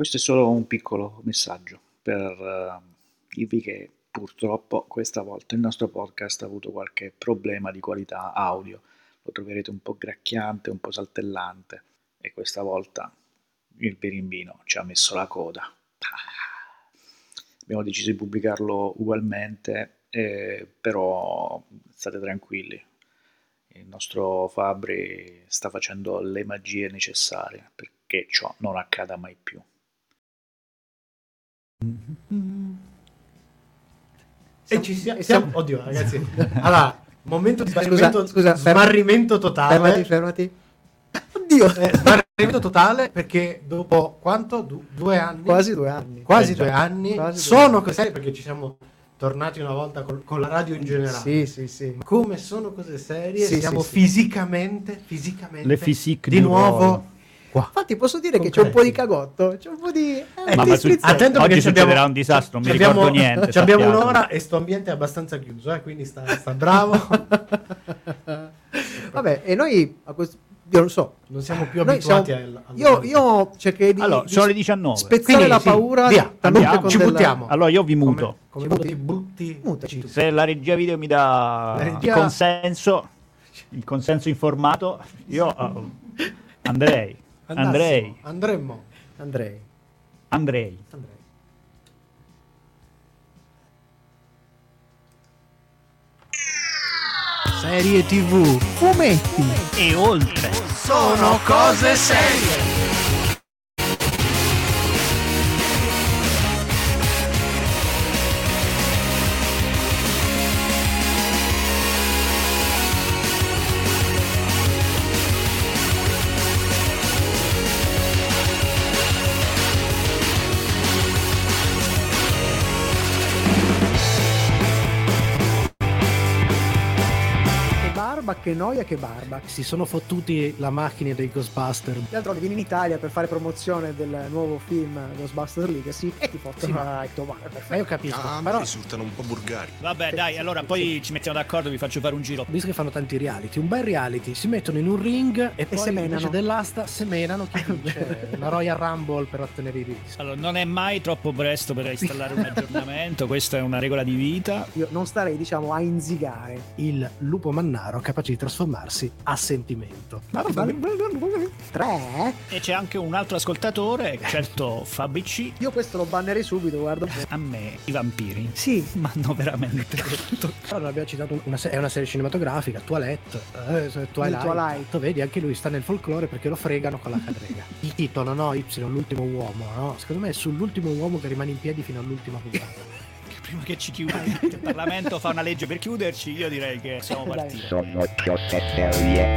Questo è solo un piccolo messaggio per uh, dirvi che purtroppo questa volta il nostro podcast ha avuto qualche problema di qualità audio. Lo troverete un po' gracchiante, un po' saltellante e questa volta il berimbino ci ha messo la coda. Abbiamo deciso di pubblicarlo ugualmente, eh, però state tranquilli, il nostro Fabri sta facendo le magie necessarie perché ciò non accada mai più. E ci siamo, siamo... Oddio, ragazzi. Allora, momento di smarrimento, scusa, scusa, smarrimento totale. Fermati, fermati. Oddio. Eh, smarrimento totale perché dopo quanto? Du- due anni? Quasi due anni. Quasi due anni. Quasi sono così perché ci siamo tornati una volta col, con la radio in generale. Sì, sì, sì. Come sono cose serie? Sì, siamo sì, fisicamente, fisicamente Le di nuovo Qua. Infatti posso dire che c'è un po' di cagotto, c'è un po' di... Eh, ma, ma su, attento oggi succederà un disastro, non mi abbiamo, ricordo niente. Abbiamo un'ora e sto ambiente è abbastanza chiuso, eh, quindi sta, sta bravo. Vabbè, e noi a questo io non so, non siamo più abituati siamo, a, io, io cercherei di, allora, di sono le 19. spezzare Quindi, la paura sì, via, andiamo, ci della... buttiamo. Allora io vi muto. Come, come butti, butti, Mutaci. Se la regia video mi dà regia... il consenso, il consenso informato, io uh, andrei. Andrei. Andremmo. Andrei. Andrei. Andrei. Serie TV, fumetti e oltre. Sono cose serie. Che noia, che barba. Si sono fottuti la macchina dei Ghostbuster. D'altronde vieni in Italia per fare promozione del nuovo film Ghostbuster Legacy e ti fottono sì, ma... ma io capisco. Ah, però risultano un po' burgari. Vabbè, dai, allora poi ci mettiamo d'accordo, vi faccio fare un giro. Visto che fanno tanti reality, un bel reality, si mettono in un ring e, e poi semenano. invece dell'asta semenano chi vince una Royal Rumble per ottenere i release. Allora, non è mai troppo presto per installare un aggiornamento, questa è una regola di vita. Io non starei, diciamo, a inzigare. Il lupo mannaro capace di trasformarsi a sentimento. Tre? E c'è anche un altro ascoltatore, certo Fabici. Io questo lo bannerei subito, guarda. A me i vampiri. Sì. Ma hanno veramente detto. Allora abbiamo citato una, è una serie cinematografica, Toilette, eh, Twilight. Twilight. Vedi, anche lui sta nel folklore perché lo fregano con la cadrega. Il titolo, no? Y, l'ultimo uomo, no? Secondo me è sull'ultimo uomo che rimane in piedi fino all'ultima puntata prima che ci chiuda il Parlamento fa una legge per chiuderci, io direi che siamo partiti. Sono serie.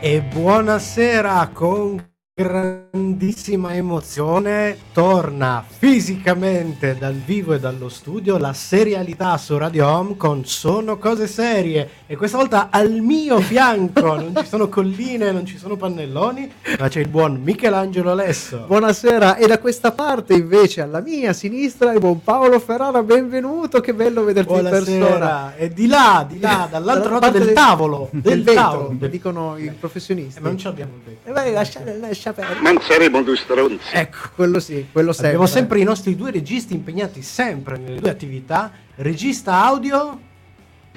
E buonasera con grandissima emozione torna fisicamente dal vivo e dallo studio la serialità su Radio Home con Sono cose serie. E questa volta al mio fianco. Non ci sono colline, non ci sono pannelloni ma c'è il buon Michelangelo Alesso. Buonasera. E da questa parte invece alla mia sinistra il buon Paolo Ferrara. Benvenuto che bello vederti buonasera. in persona. E di là, di là dall'altro lato del, del tavolo del, del vetro, tavolo. dicono i professionisti. Eh, ma non ci abbiamo il vetro. E vai lasciare, lasciare perdere. Ma saremo due stronzi. Ecco, quello sì, quello sempre. Abbiamo sempre i nostri due registi impegnati sempre nelle due attività. Regista audio.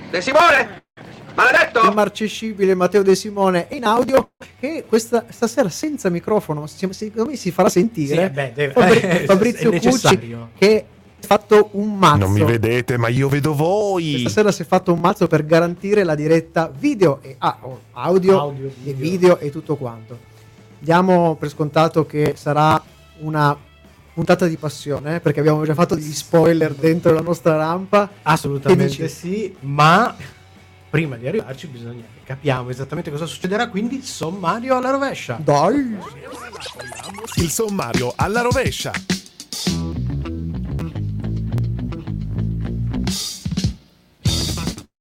De Simone! Maledetto! Il marcescibile Matteo De Simone in audio che questa stasera senza microfono secondo me si farà sentire. Sì, beh, deve, Fabri- eh, Fabrizio Cucci che fatto un mazzo. Non mi vedete, ma io vedo voi. Stasera si è fatto un mazzo per garantire la diretta video e ah, audio, audio video. e video e tutto quanto diamo per scontato che sarà una puntata di passione, perché abbiamo già fatto degli spoiler dentro la nostra rampa. Assolutamente sì, ma prima di arrivarci bisogna che capiamo esattamente cosa succederà, quindi sommario alla rovescia. Dai! Il sommario alla rovescia.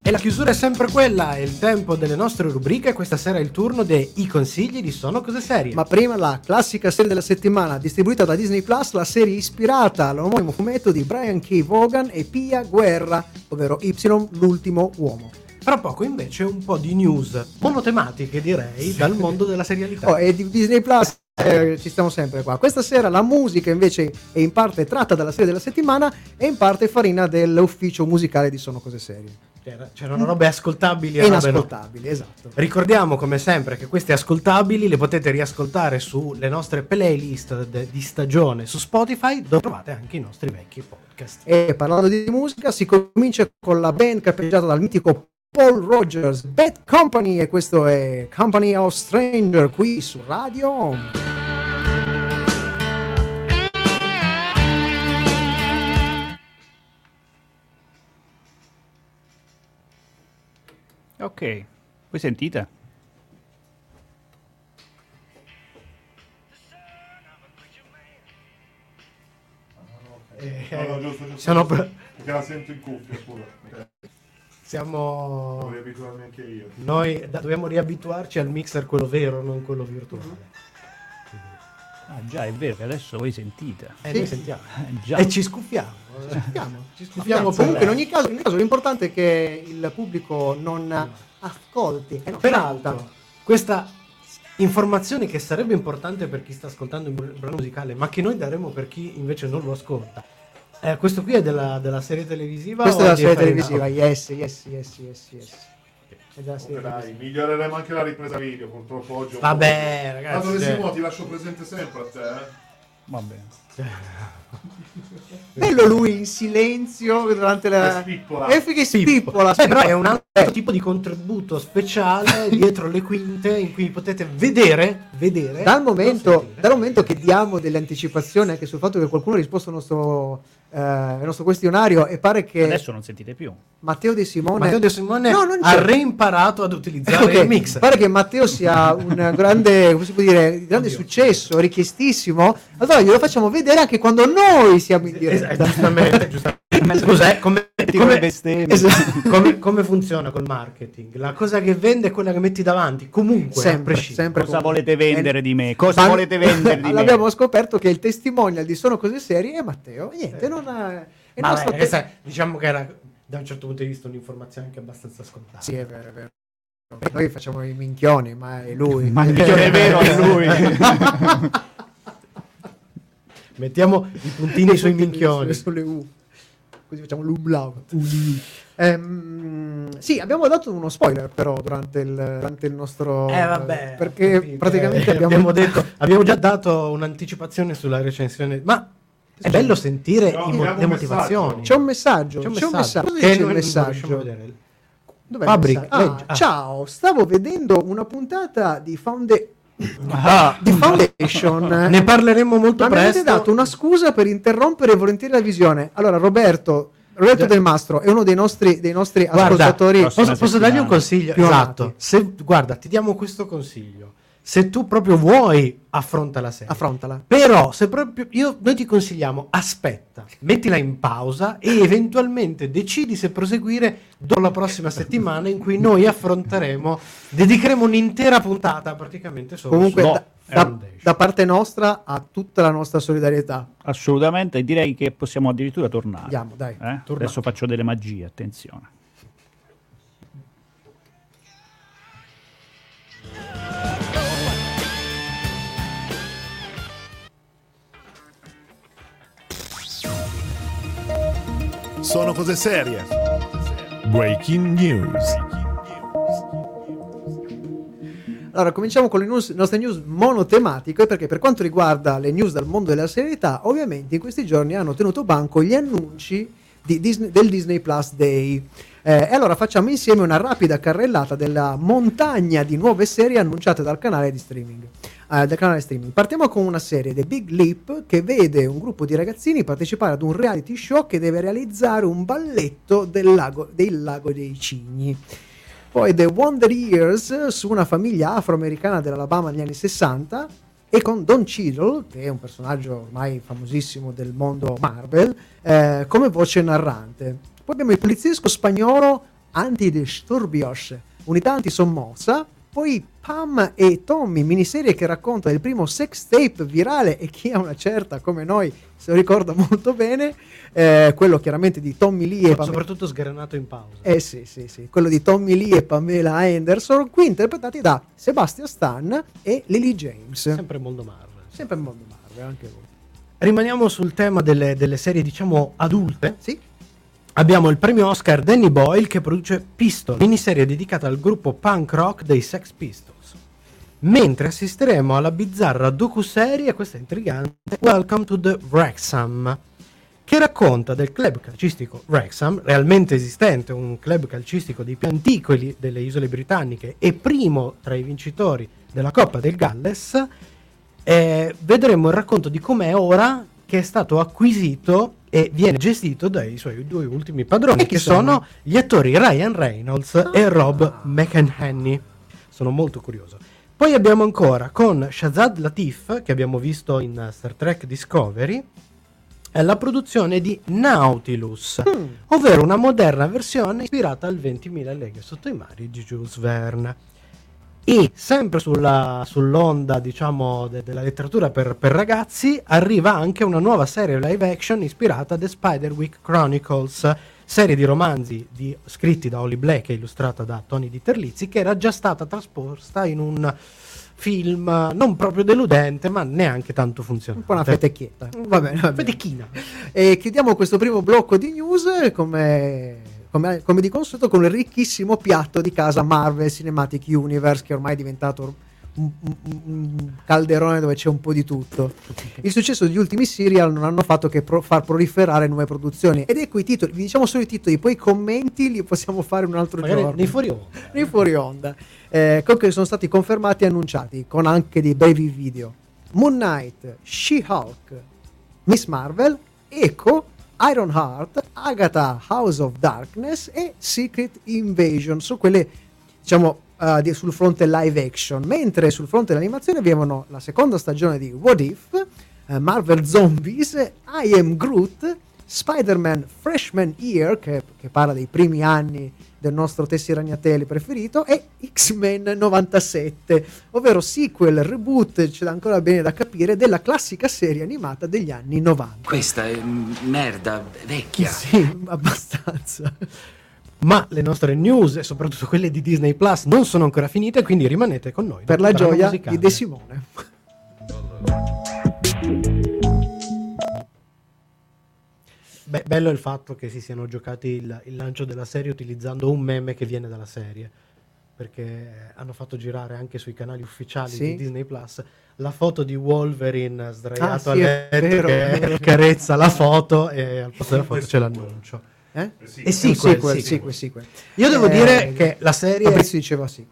E la chiusura è sempre quella, è il tempo delle nostre rubriche. Questa sera è il turno dei consigli di Sono Cose Serie. Ma prima la classica serie della settimana, distribuita da Disney Plus, la serie ispirata all'omonimo fumetto di Brian K. Vaughan e Pia Guerra, ovvero Y, l'ultimo uomo. Fra poco invece un po' di news monotematiche direi dal mondo della serialità. Oh, e di Disney Plus eh, ci stiamo sempre qua. Questa sera la musica invece è in parte tratta dalla serie della settimana e in parte farina dell'ufficio musicale di Sono Cose Serie. C'era- C'erano robe ascoltabili e robe no. inascoltabili, esatto. Ricordiamo come sempre che queste ascoltabili le potete riascoltare sulle nostre playlist de- di stagione su Spotify dove trovate anche i nostri vecchi podcast. E parlando di musica, si comincia con la band capeggiata dal mitico Paul Rogers, Bad Company, e questo è Company of Stranger qui su Radio Ok, voi sentite? Eh, No, no, giusto, giusto. sono giusto. per- Perché la sento in cuffia, scusa. Siamo... Noi da- dobbiamo riabituarci al mixer quello vero, non quello virtuale. Ah già, è vero che adesso voi sentite. E Sì. noi sentiamo. Eh. E ci scuffiamo. Sentiamo. Ci scuffiamo Comunque, in ogni caso, in ogni caso, l'importante è che il pubblico non ascolti. e non Peraltro, senta. questa informazione che sarebbe importante per chi sta ascoltando un br- brano musicale, ma che noi daremo per chi invece non lo ascolta. Eh, questo qui è della, della serie televisiva? Questa o è la di serie televisiva, yes, yes, yes, yes, yes. Comunque, dai, miglioreremo anche la ripresa video, purtroppo oggi. Vabbè, ragazzi, Ma dove cioè- Simo ti lascio presente sempre a te, eh? Va bene. Bello lui in silenzio durante la... E che spippola. Eh, però è un altro tipo di contributo speciale dietro le quinte in cui potete vedere, vedere Dal non momento, dal momento che diamo delle anticipazioni anche sul fatto che qualcuno ha risposto al nostro, eh, al nostro questionario e pare che Adesso non sentite più. Matteo De Simone, Matteo De Simone No, non ha reimparato ad utilizzare Ok, il mix. pare che Matteo sia un grande, come si può dire, grande Oddio. successo, richiestissimo. Allora glielo facciamo vedere anche quando noi siamo in diretta. Esatto, giustamente, giustamente. Scusa, eh, come, Come. Esatto. come- come funziona col marketing? La cosa che vende è quella che metti davanti, comunque, Sempre, sempre Cosa comunque. volete vendere Eh, di me? Cosa ma- volete vendere di me? Abbiamo scoperto che il testimonial di Sono Cose Serie è Matteo. Niente, non ha... è beh, te- questa, diciamo che era da un certo punto di vista un'informazione anche abbastanza scontata. Sì, è vero, è vero. Noi facciamo i minchioni, ma è lui. Ma il minchione vero è lui. Mettiamo i puntini sui minchioni. Sulle U. Così facciamo l'umlaut. Ehm, sì, abbiamo dato uno spoiler però durante il, durante il nostro... Eh vabbè, Perché capite, praticamente eh, abbiamo, detto, abbiamo già dato un'anticipazione sulla recensione, ma è bello sentire No, i mo- abbiamo le motivazioni. C'è un messaggio, C'è un c'è un messaggio. messaggio. Messaggio? il Fabric, messaggio? Ah. Ah. Ciao, stavo vedendo una puntata di, Founda- Ah, di Foundation. ne parleremo molto Ma mi avete presto. dato una scusa per interrompere volentieri la visione. Allora, Roberto, Roberto. Del Mastro è uno dei nostri, dei nostri Guarda, ascoltatori. Posso, posso dargli un consiglio? Esatto. Se, guarda, ti diamo questo consiglio. Se tu proprio vuoi, affronta la serie. Affrontala. Però, se proprio io, noi ti consigliamo, aspetta, mettila in pausa e eventualmente decidi se proseguire dopo la prossima settimana in cui noi affronteremo, dedicheremo un'intera puntata praticamente solo Comunque, su da, da- da parte nostra, ha tutta la nostra solidarietà. Assolutamente, direi che possiamo addirittura tornare. Andiamo, dai. Eh? Adesso faccio delle magie, attenzione. Sono cose serie. Breaking news. Allora, cominciamo con le news- nostre news monotematiche, perché per quanto riguarda le news dal mondo della serietà, ovviamente in questi giorni hanno tenuto banco gli annunci di Disney- del Disney Plus Day. Eh, e allora facciamo insieme una rapida carrellata della montagna di nuove serie annunciate dal canale di streaming. Eh, dal canale streaming. Partiamo con una serie, The Big Leap, che vede un gruppo di ragazzini partecipare ad un reality show che deve realizzare un balletto del lago, del lago dei cigni. Poi The Wonder Years su una famiglia afroamericana dell'Alabama negli anni 60 e con Don Cheadle, che è un personaggio ormai famosissimo del mondo Marvel, eh, come voce narrante. Poi abbiamo il poliziesco spagnolo Antidisturbios, unità antisommossa, Poi Pam e Tommy, miniserie che racconta il primo sex tape virale e chi ha una certa come noi se lo ricorda molto bene, eh, quello chiaramente di Tommy Lee e Pamela. Soprattutto sgranato in pausa. Eh sì, sì, sì, quello di Tommy Lee e Pamela Anderson, qui interpretati da Sebastian Stan e Lily James. Sempre molto Marvel. Sempre molto Marvel, anche voi. Rimaniamo sul tema delle, delle serie, diciamo, adulte. Sì. Abbiamo il premio Oscar Danny Boyle che produce Pistol, miniserie dedicata al gruppo punk rock dei Sex Pistols. Mentre assisteremo alla bizzarra docuserie, questa è intrigante, Welcome to the Wrexham, che racconta del club calcistico Wrexham, realmente esistente, un club calcistico dei più antichi delle isole britanniche e primo tra i vincitori della Coppa del Galles. Eh, vedremo il racconto di com'è ora che è stato acquisito e viene gestito dai suoi due ultimi padroni, che sono? sono gli attori Ryan Reynolds e Rob McEnhaney. Sono molto curioso. Poi abbiamo ancora con Shazad Latif, che abbiamo visto in Star Trek Discovery, è la produzione di Nautilus, ovvero una moderna versione ispirata al 20.000 leghe sotto i mari di Jules Verne. E sempre sulla- sull'onda, diciamo, de- della letteratura per, per ragazzi, arriva anche una nuova serie live action ispirata a The Spiderwick Chronicles, serie di romanzi di- scritti da Holly Black e illustrata da Tony Di Terlizzi, che era già stata trasposta in un film non proprio deludente, ma neanche tanto funzionante. Un po' una fetecchietta. Va bene, va bene. Fetecchina. E chiudiamo questo primo blocco di news come, come- come di consueto con il ricchissimo piatto di casa Marvel Cinematic Universe che ormai è diventato un, un- un calderone dove c'è un po' di tutto. Il successo degli ultimi serial non hanno fatto che pro- far proliferare nuove produzioni ed ecco i titoli, vi diciamo solo i titoli, poi i commenti li possiamo fare un altro Magari giorno. nei fuori onda. nei fuori onda. Eh, comunque sono stati confermati e annunciati con anche dei brevi video. Moon Knight, She-Hulk, Miss Marvel, Echo, Iron Heart, Agatha House of Darkness e Secret Invasion. Sono quelle, diciamo, di- sul fronte live action. Mentre sul fronte dell'animazione abbiamo la seconda stagione di What If, eh, Marvel Zombies, I Am Groot, Spider-Man Freshman Year, che, che parla dei primi anni del nostro Tessi Ragnatelli preferito, e X-Men 97, ovvero sequel, reboot, c'è ancora bene da capire, della classica serie animata degli anni 90. Questa è merda vecchia. Sì, abbastanza. Ma le nostre news e soprattutto quelle di Disney Plus non sono ancora finite, quindi rimanete con noi. Per la gioia musicale. di De Simone. Beh, bello il fatto che si siano giocati il, il lancio della serie utilizzando un meme che viene dalla serie. Perché hanno fatto girare anche sui canali ufficiali Sì. di Disney Plus la foto di Wolverine sdraiato Ah, a sì, letto è vero, che carezza la foto e al posto della foto c'è l'annuncio. Eh? sì. E sequel, sequel, sequel. sequel. Io devo Eh, dire che la serie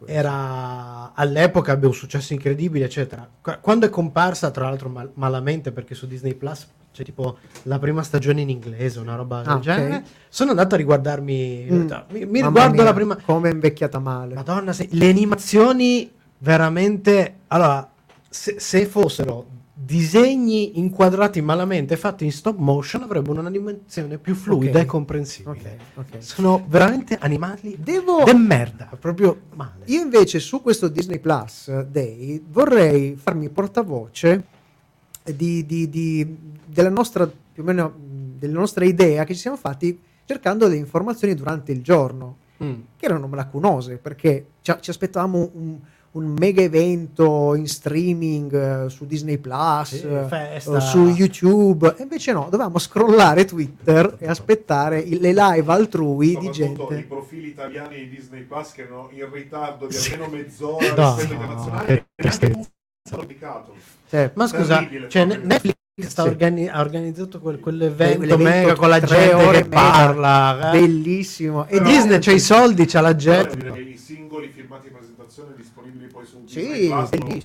era all'epoca ebbe un successo incredibile, eccetera. Qu- Quando è comparsa, tra l'altro mal- malamente perché su Disney Plus c'è tipo la prima stagione in inglese, una roba del Ah, ok. genere. Sono andato a riguardarmi, Mm. mi, mi riguardo mia, la prima. Come è invecchiata male. Madonna, se- le animazioni veramente. Allora, se, se fossero disegni inquadrati malamente fatti in stop motion, avrebbero un'animazione più fluida Ok. e comprensibile. Ok, ok. Sono veramente animali Devo... de merda, proprio male. Io invece su questo Disney Plus Day vorrei farmi portavoce di, di- di- della nostra più o meno della nostra idea che ci siamo fatti cercando delle informazioni durante il giorno Mm. che erano lacunose perché ci, ci aspettavamo un, un mega evento in streaming eh, su Disney Plus Sì, eh, su YouTube e invece no dovevamo scrollare Twitter e aspettare i- le live altrui di Soprattutto i gente profili italiani di Disney Plus che erano in ritardo di Sì. almeno mezz'ora No, rispetto e pubblicato. Cioè, Ma scusa, cioè. Netflix sta Sì. organi- ha organizzato quel- quell'evento Quell'evento mega con la gente che parla. eh. bellissimo E Però- Disney c'ha i soldi, c'ha la gente. i singoli filmati di presentazione disponibili poi su Sì, Disney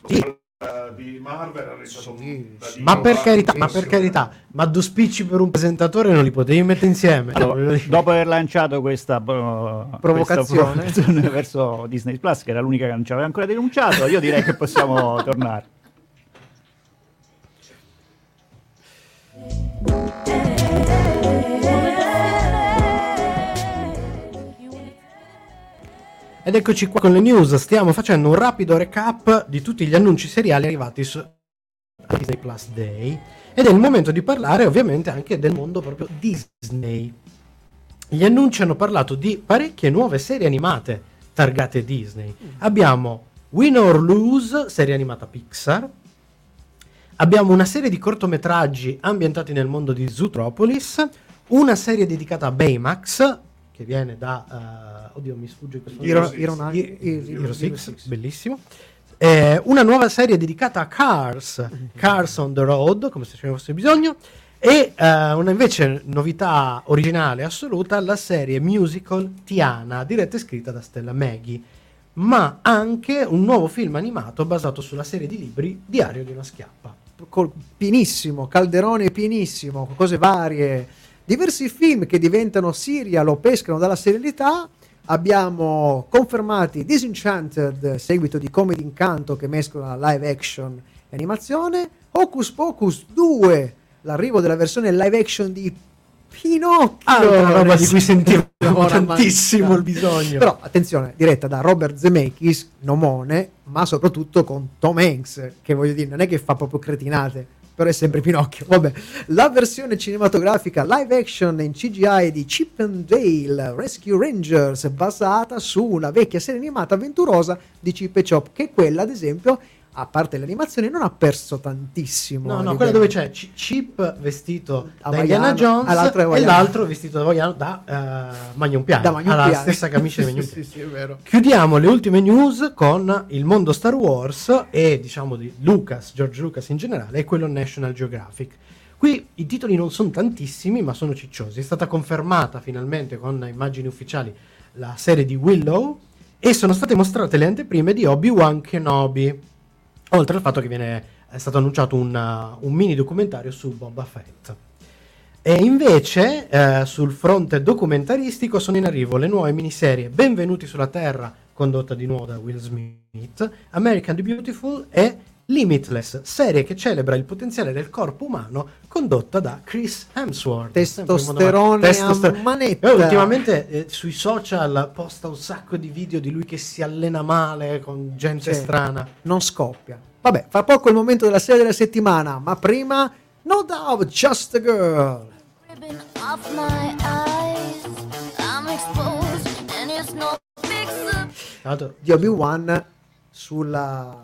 quello, eh, di Marvel Sì, sì. Ma per carità, ma per carità, ma due spicci per un presentatore non li potevi mettere insieme. Allora, dopo aver lanciato questa, uh, Provocazione. questa provocazione verso Disney Plus, che era l'unica che non ci aveva ancora denunciato, io direi che possiamo tornare. Ed eccoci qua con le news. Stiamo facendo un rapido recap di tutti gli annunci seriali arrivati su Disney Plus Day. Ed è il momento di parlare ovviamente anche del mondo proprio Disney. Gli annunci hanno parlato di parecchie nuove serie animate targate Disney. Abbiamo Win or Lose, serie animata Pixar. Abbiamo una serie di cortometraggi ambientati nel mondo di Zootropolis. Una serie dedicata a Baymax, che viene da... eh, oddio, mi sfugge questo Hero-. Hero Hero- Hero- Hero Hero Six, Six. bellissimo. Eh, una nuova serie dedicata a Cars, Cars on the Road, come se ce ne fosse bisogno. E eh, una invece novità originale assoluta, la serie musical Tiana, diretta e scritta da Stella Maggie. Ma anche un nuovo film animato basato sulla serie di libri Diario di una schiappa. col- pienissimo, calderone pienissimo, cose varie, diversi film che diventano serial o pescano dalla serialità. Abbiamo confermati Disenchanted, seguito di Comedy Incanto che mescola live action e animazione, Hocus Pocus 2, l'arrivo della versione live action di Pinocchio, Altra roba di cui sentivamo oramai- tantissimo il bisogno. Però attenzione, diretta da Robert Zemeckis, Nomone, ma soprattutto con Tom Hanks, che voglio dire, non è che fa proprio cretinate, però è sempre Pinocchio. Vabbè, la versione cinematografica live action in CGI di Chip and Dale Rescue Rangers, basata su una vecchia serie animata avventurosa di Chip e Chop, che quella, ad esempio, a parte l'animazione, non ha perso tantissimo. No, a no, quella dove c'è Chip vestito da Hawaiano, Indiana Jones e l'altro vestito da Hawaiano da eh, Magnum Piano. Da Magnum ha la Piano. stessa camicia di Magnum sì, sì, sì, è vero. Chiudiamo le ultime news con il mondo Star Wars e diciamo di Lucas, George Lucas in generale, e quello National Geographic. Qui i titoli non sono tantissimi, ma sono cicciosi. È stata confermata finalmente con immagini ufficiali la serie di Willow e sono state mostrate le anteprime di Obi-Wan Kenobi. Oltre al fatto che viene, è stato annunciato un, uh, un mini documentario su Boba Fett. E invece eh, sul fronte documentaristico sono in arrivo le nuove miniserie Benvenuti sulla Terra, condotta di nuovo da Will Smith, American the Beautiful e Limitless, serie che celebra il potenziale del corpo umano, condotta da Chris Hemsworth. Testosterone testoster- manetta. Eh, ultimamente eh, sui social posta un sacco di video di lui che si allena male con gente Sì. strana. non scoppia. Vabbè, fra poco il momento della serie della settimana, ma prima No Doubt, Just a Girl. l'altro, Di Obi-Wan sulla,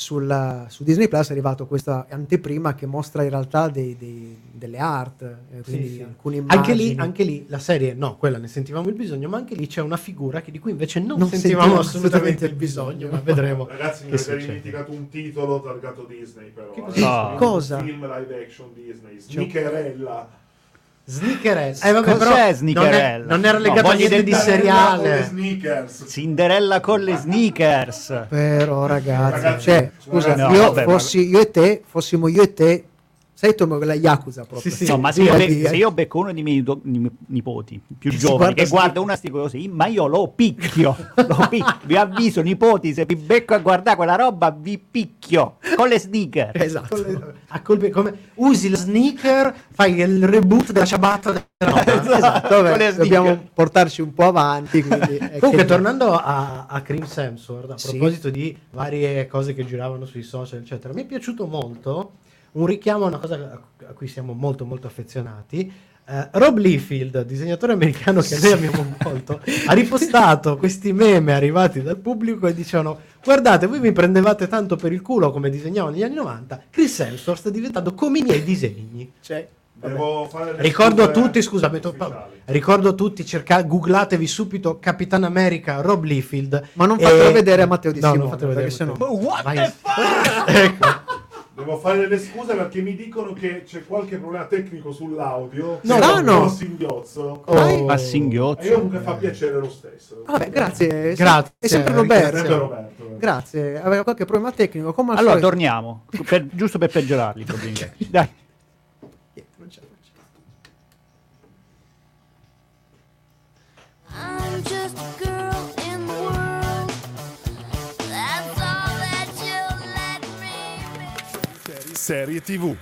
sulla- su Disney Plus è arrivato questa anteprima che mostra in realtà dei- dei- delle art, eh, quindi Sì, sì. alcune Anche lì, immagini. anche lì la serie, no, quella ne sentivamo il bisogno, ma anche lì c'è una figura che di cui invece non, Non sentivamo sentivamo assolutamente assolutamente il bisogno, ma vedremo. Ragazzi, mi avete dimenticato un titolo targato Disney, però. Che eh. cosa? Un Cosa? film live action Disney. Sneakerella. Sneakerella. Eh, vabbè, Cos'è però non, è- Sneakerella? non era No, legato a voglio niente di seriale. sneakers. Cinderella con le sneakers. Però ragazzi, Ragazzi, cioè, scusa, ragazzi, io, no, vabbè, fossi, io e te, fossimo io e te, sei tu la Yakuza proprio. Sì, sì. No, ma se io, be- se io becco uno dei miei do- ni- nipoti più giovani guarda che guarda una sti così, ma io lo picchio. lo picchio. Vi avviso, nipoti, se vi becco a guardare quella roba, vi picchio con le sneaker. Esatto. Le- a colpi- come usi la sneaker, fai il reboot della ciabatta della roba. Esatto, vabbè, Con le dobbiamo portarci un po' avanti. Comunque, che- tornando a, a Chris Hemsworth, a Sì. proposito di varie cose che giravano sui social, eccetera, mi è piaciuto molto un richiamo a una cosa a, cui siamo molto, molto affezionati. Eh, Rob Liefeld, disegnatore americano che noi amiamo molto, ha ripostato questi meme arrivati dal pubblico e dicevano: Guardate, voi mi prendevate tanto per il culo come disegnavo negli anni 90. Chris Hemsworth sta diventando come i miei disegni. Cioè, Devo fare le Ricordo a tutti, scusa, metto- ufficiali. ricordo a tutti, cerca- googlatevi subito Capitan America Rob Liefeld. Ma non e- fatelo vedere a Matteo Di No, non Simone, fatelo vedere. perché sennò- What Vai. the fuck? Ecco. Devo fare delle scuse perché mi dicono che c'è qualche problema tecnico sull'audio. No, Sei no, un no. singhiozzo. Oh. A E singhiozzo. io comunque fa piacere lo stesso. Vabbè, grazie. Grazie, È sempre grazie. Roberto. Sempre Roberto. Grazie. Aveva qualche problema tecnico. Come al Allora, solito. torniamo, per- giusto per peggiorarli i problemi tecnici. Dai. Serie TV.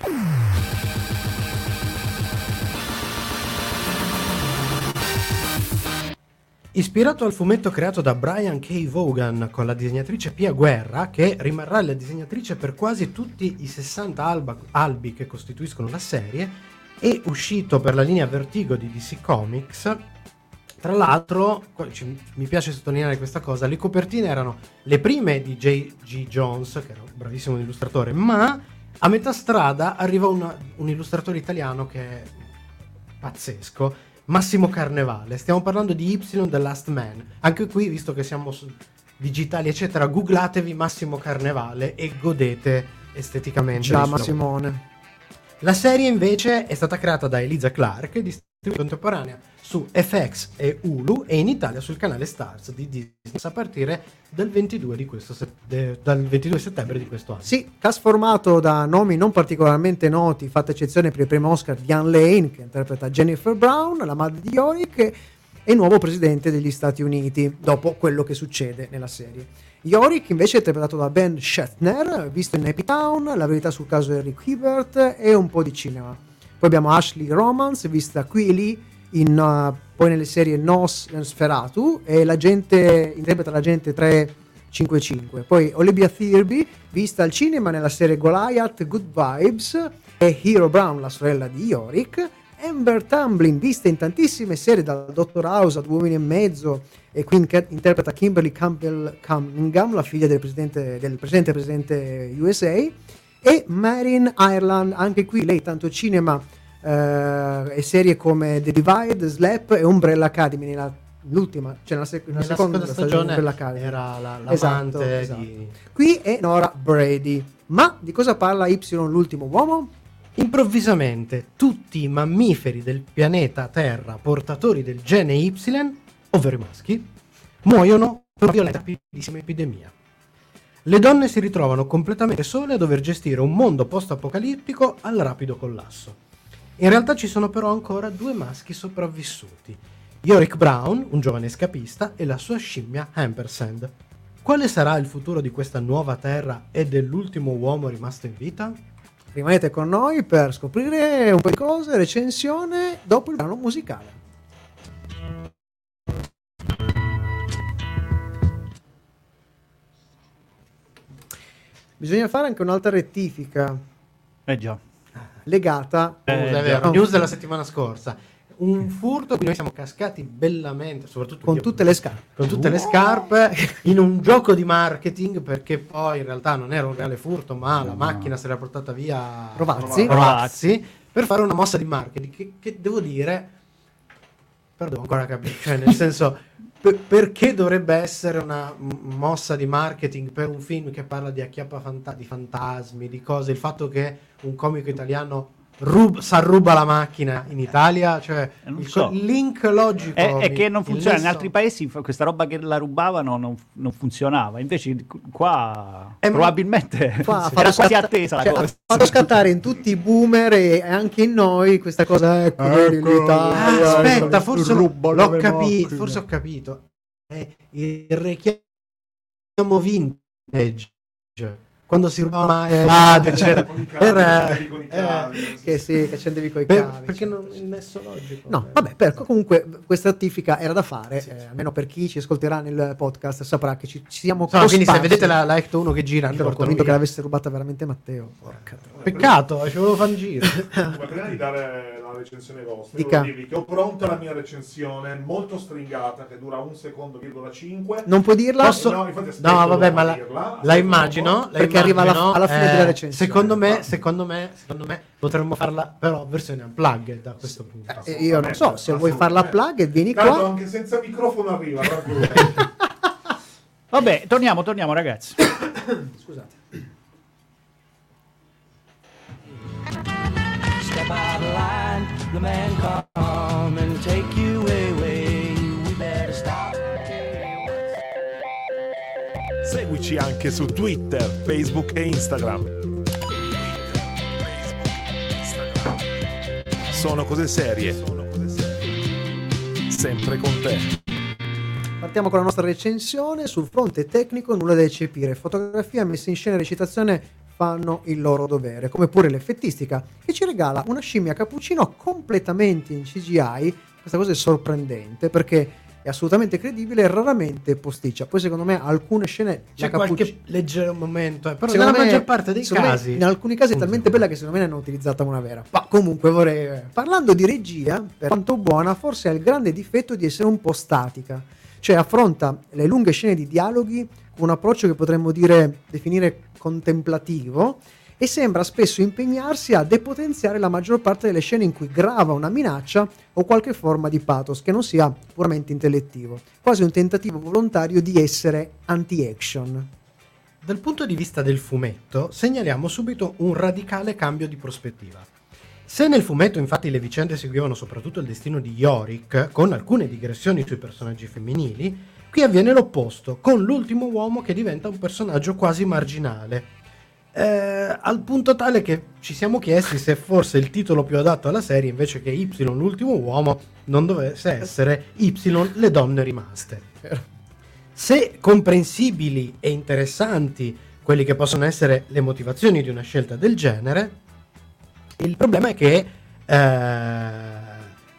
Ispirato al fumetto creato da Brian K. Vaughan con la disegnatrice Pia Guerra, che rimarrà la disegnatrice per quasi tutti i 60 alba- albi che costituiscono la serie, è uscito per la linea Vertigo di DC Comics. Tra l'altro, mi piace sottolineare questa cosa, le copertine erano le prime di J.G. Jones, che era un bravissimo illustratore, ma a metà strada arriva una- un illustratore italiano che è pazzesco, Massimo Carnevale. Stiamo parlando di Y The Last Man. Anche qui, visto che siamo digitali, eccetera, googlatevi Massimo Carnevale e godete esteticamente. Ciao il suo lavoro. Simone. La serie invece è stata creata da Eliza Clark contemporanea su FX e Hulu e in Italia sul canale Stars di Disney a partire dal 22, di questo se- de- dal 22 settembre di questo anno. Sì, cast formato da nomi non particolarmente noti, fatta eccezione per il primo Oscar Diane Lane, che interpreta Jennifer Brown, la madre di Yorick, e nuovo presidente degli Stati Uniti, dopo quello che succede nella serie. Yorick invece è interpretato da Ben Shatner, visto in Happy Town, La verità sul caso Eric Hibbert e un po' di cinema. Poi abbiamo Ashley Romance, vista Quilly, in, uh, poi nelle serie Nos e Sferatu, e l'agente, interpreta l'agente 355. Poi Olivia Thirby, vista al cinema nella serie Goliath, Good Vibes, e Hero Brown, la sorella di Yorick. Amber Tamblyn, vista in tantissime serie dal Dottor House a Due uomini e mezzo, e qui interpreta Kimberly Campbell Cunningham, la figlia del presidente, del presente presidente USA, e Marin Ireland, anche qui lei tanto cinema eh, e serie come The Divide, Slap e Umbrella Academy nella, l'ultima, cioè nella, sec- nella seconda, seconda stagione Umbrella Academy. era la- Esatto, l'amante esatto. di... Qui è Nora Brady. Ma di cosa parla Y l'ultimo uomo? Improvvisamente tutti i mammiferi del pianeta Terra portatori del gene Y, ovvero i maschi, muoiono per una violenta epidemia. Le donne si ritrovano completamente sole a dover gestire un mondo post-apocalittico al rapido collasso. In realtà ci sono però ancora due maschi sopravvissuti, Yorick Brown, un giovane scapista, e la sua scimmia Ampersand. Quale sarà il futuro di questa nuova Terra e dell'ultimo uomo rimasto in vita? Rimanete con noi per scoprire un po' di cose, recensione dopo il brano musicale. Bisogna fare anche un'altra rettifica Eh già. legata Eh, è vero, news della settimana scorsa. Un furto cui noi siamo cascati bellamente, soprattutto con io, tutte le scarpe. con tutte le scarpe, in un gioco di marketing perché poi in realtà non era un reale furto, ma la macchina se l'era portata via Rovazzi. Rovazzi, per fare una mossa di marketing che, che devo dire, però devo ancora capire, cioè nel senso, per- perché dovrebbe essere una mossa di marketing per un film che parla di acchiappa fanta- di fantasmi, di cose, il fatto che un comico italiano rub- s'arruba la macchina in Italia, cioè Eh, non il, so. link logico È, è mi- che non funziona, in altri paesi questa roba che la rubavano non, non funzionava, invece qua Eh, ma- probabilmente Qua ha era fatto quasi scatta- attesa la cioè, cosa. ha fatto scattare in tutti i boomer e anche in noi questa cosa ecco, vedi, Ecco. l'Italia, Ah, ecco. aspetta, forse l'ho, capito, forse ho capito. È il richiamo vintage. Quando si rubava eh, ah, c'era, era, eh, che sì, che accendevi coi per- cavi. perché cioè. non il nesso logico. No, eh. vabbè, per, comunque questa rettifica era da fare, eh, almeno per chi ci ascolterà nel podcast saprà che ci, ci siamo Insomma, quindi se vedete la, la Ecto 1 che gira, ero convinto che l'avesse rubata veramente Matteo. Porca. Peccato, ci volevo fare un giro. Ma prima di dare la recensione vostra, Dica. devo dirvi che ho pronta la mia recensione molto stringata che dura un secondo, virgola cinque. Non puoi dirla? Posso- No, No, vabbè, ma la, la immagino. Perché arriva alla- alla fine eh, della recensione. Secondo me, secondo me, secondo me potremmo farla però versione unplugged da questo punto. Eh, io non so, se vuoi farla plug vieni Tanto qua. anche senza microfono arriva. Vabbè, torniamo, torniamo ragazzi. Scusate. Step out of line, the man come and take you Seguici anche su Twitter, Facebook e Instagram. Sono cose serie. Sempre con te. Partiamo con la nostra recensione. Sul fronte tecnico nulla da eccepire. Fotografia, messa in scena e recitazione fanno il loro dovere, come pure l'effettistica, che ci regala una scimmia cappuccino completamente in CGI. Questa cosa è sorprendente perché è assolutamente credibile e raramente posticcia. Poi secondo me alcune scene C'è qualche leggero momento, eh, però Secondo nella me- maggior parte dei secondo me casi in alcuni casi è talmente bella che secondo me ne hanno utilizzata una vera. Ma comunque vorrei eh, parlando di regia, per quanto buona, forse ha il grande difetto di essere un po' statica. Cioè affronta le lunghe scene di dialoghi con un approccio che potremmo dire definire contemplativo e sembra spesso impegnarsi a depotenziare la maggior parte delle scene in cui grava una minaccia o qualche forma di pathos che non sia puramente intellettivo, quasi un tentativo volontario di essere anti-action. Dal punto di vista del fumetto, segnaliamo subito un radicale cambio di prospettiva. Se nel fumetto infatti le vicende seguivano soprattutto il destino di Yorick, con alcune digressioni sui personaggi femminili, qui avviene l'opposto, con l'ultimo uomo che diventa un personaggio quasi marginale. Eh, al punto tale che ci siamo chiesti se forse il titolo più adatto alla serie invece che Y l'ultimo uomo non dovesse essere Y le donne rimaste. Se comprensibili e interessanti quelli che possono essere le motivazioni di una scelta del genere, il problema è che eh,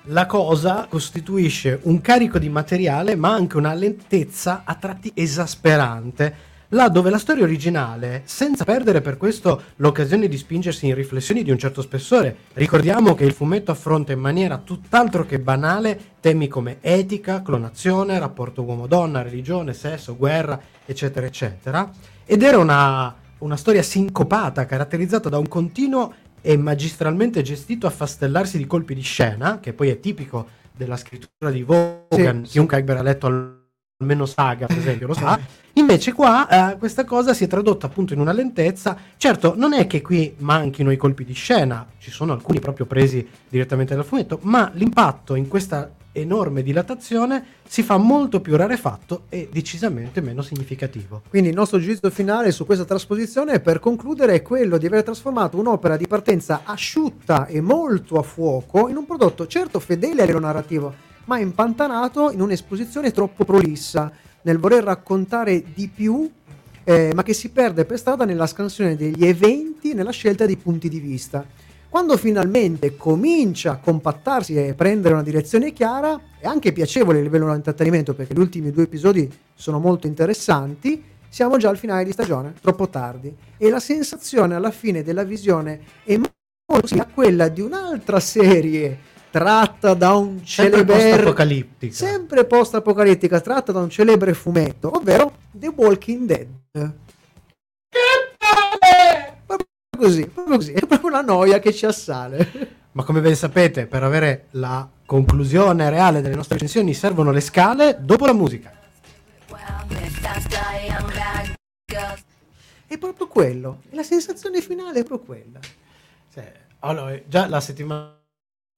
la cosa costituisce un carico di materiale ma anche una lentezza a tratti esasperante là dove la storia originale, senza perdere per questo l'occasione di spingersi in riflessioni di un certo spessore, ricordiamo che il fumetto affronta in maniera tutt'altro che banale temi come etica, clonazione, rapporto uomo-donna, religione, sesso, guerra, eccetera, eccetera, ed era una, una storia sincopata, caratterizzata da un continuo e magistralmente gestito affastellarsi di colpi di scena, che poi è tipico della scrittura di Vaughan, Sì, chiunque abbia letto al- almeno Saga, per esempio, lo sa. Invece qua eh, questa cosa si è tradotta appunto in una lentezza. Certo, non è che qui manchino i colpi di scena, ci sono alcuni proprio presi direttamente dal fumetto, ma l'impatto in questa enorme dilatazione si fa molto più rarefatto e decisamente meno significativo. Quindi il nostro giudizio finale su questa trasposizione, per concludere, è quello di aver trasformato un'opera di partenza asciutta e molto a fuoco in un prodotto certo fedele a livello narrativo, ma impantanato in un'esposizione troppo prolissa, nel voler raccontare di più, eh, ma che si perde per strada nella scansione degli eventi, nella scelta di punti di vista. Quando finalmente comincia a compattarsi e prendere una direzione chiara, è anche piacevole a livello di intrattenimento perché gli ultimi due episodi sono molto interessanti. Siamo già al finale di stagione, troppo tardi, e la sensazione alla fine della visione è molto simile a quella di un'altra serie tratta da un celebre sempre post-apocalittica tratta da un celebre fumetto, ovvero The Walking Dead. Proprio così, proprio così, è proprio una noia che ci assale. Ma come ben sapete, per avere la conclusione reale delle nostre recensioni servono le scale dopo la musica. È proprio quello, la sensazione finale è proprio quella. Cioè, allora, già la settimana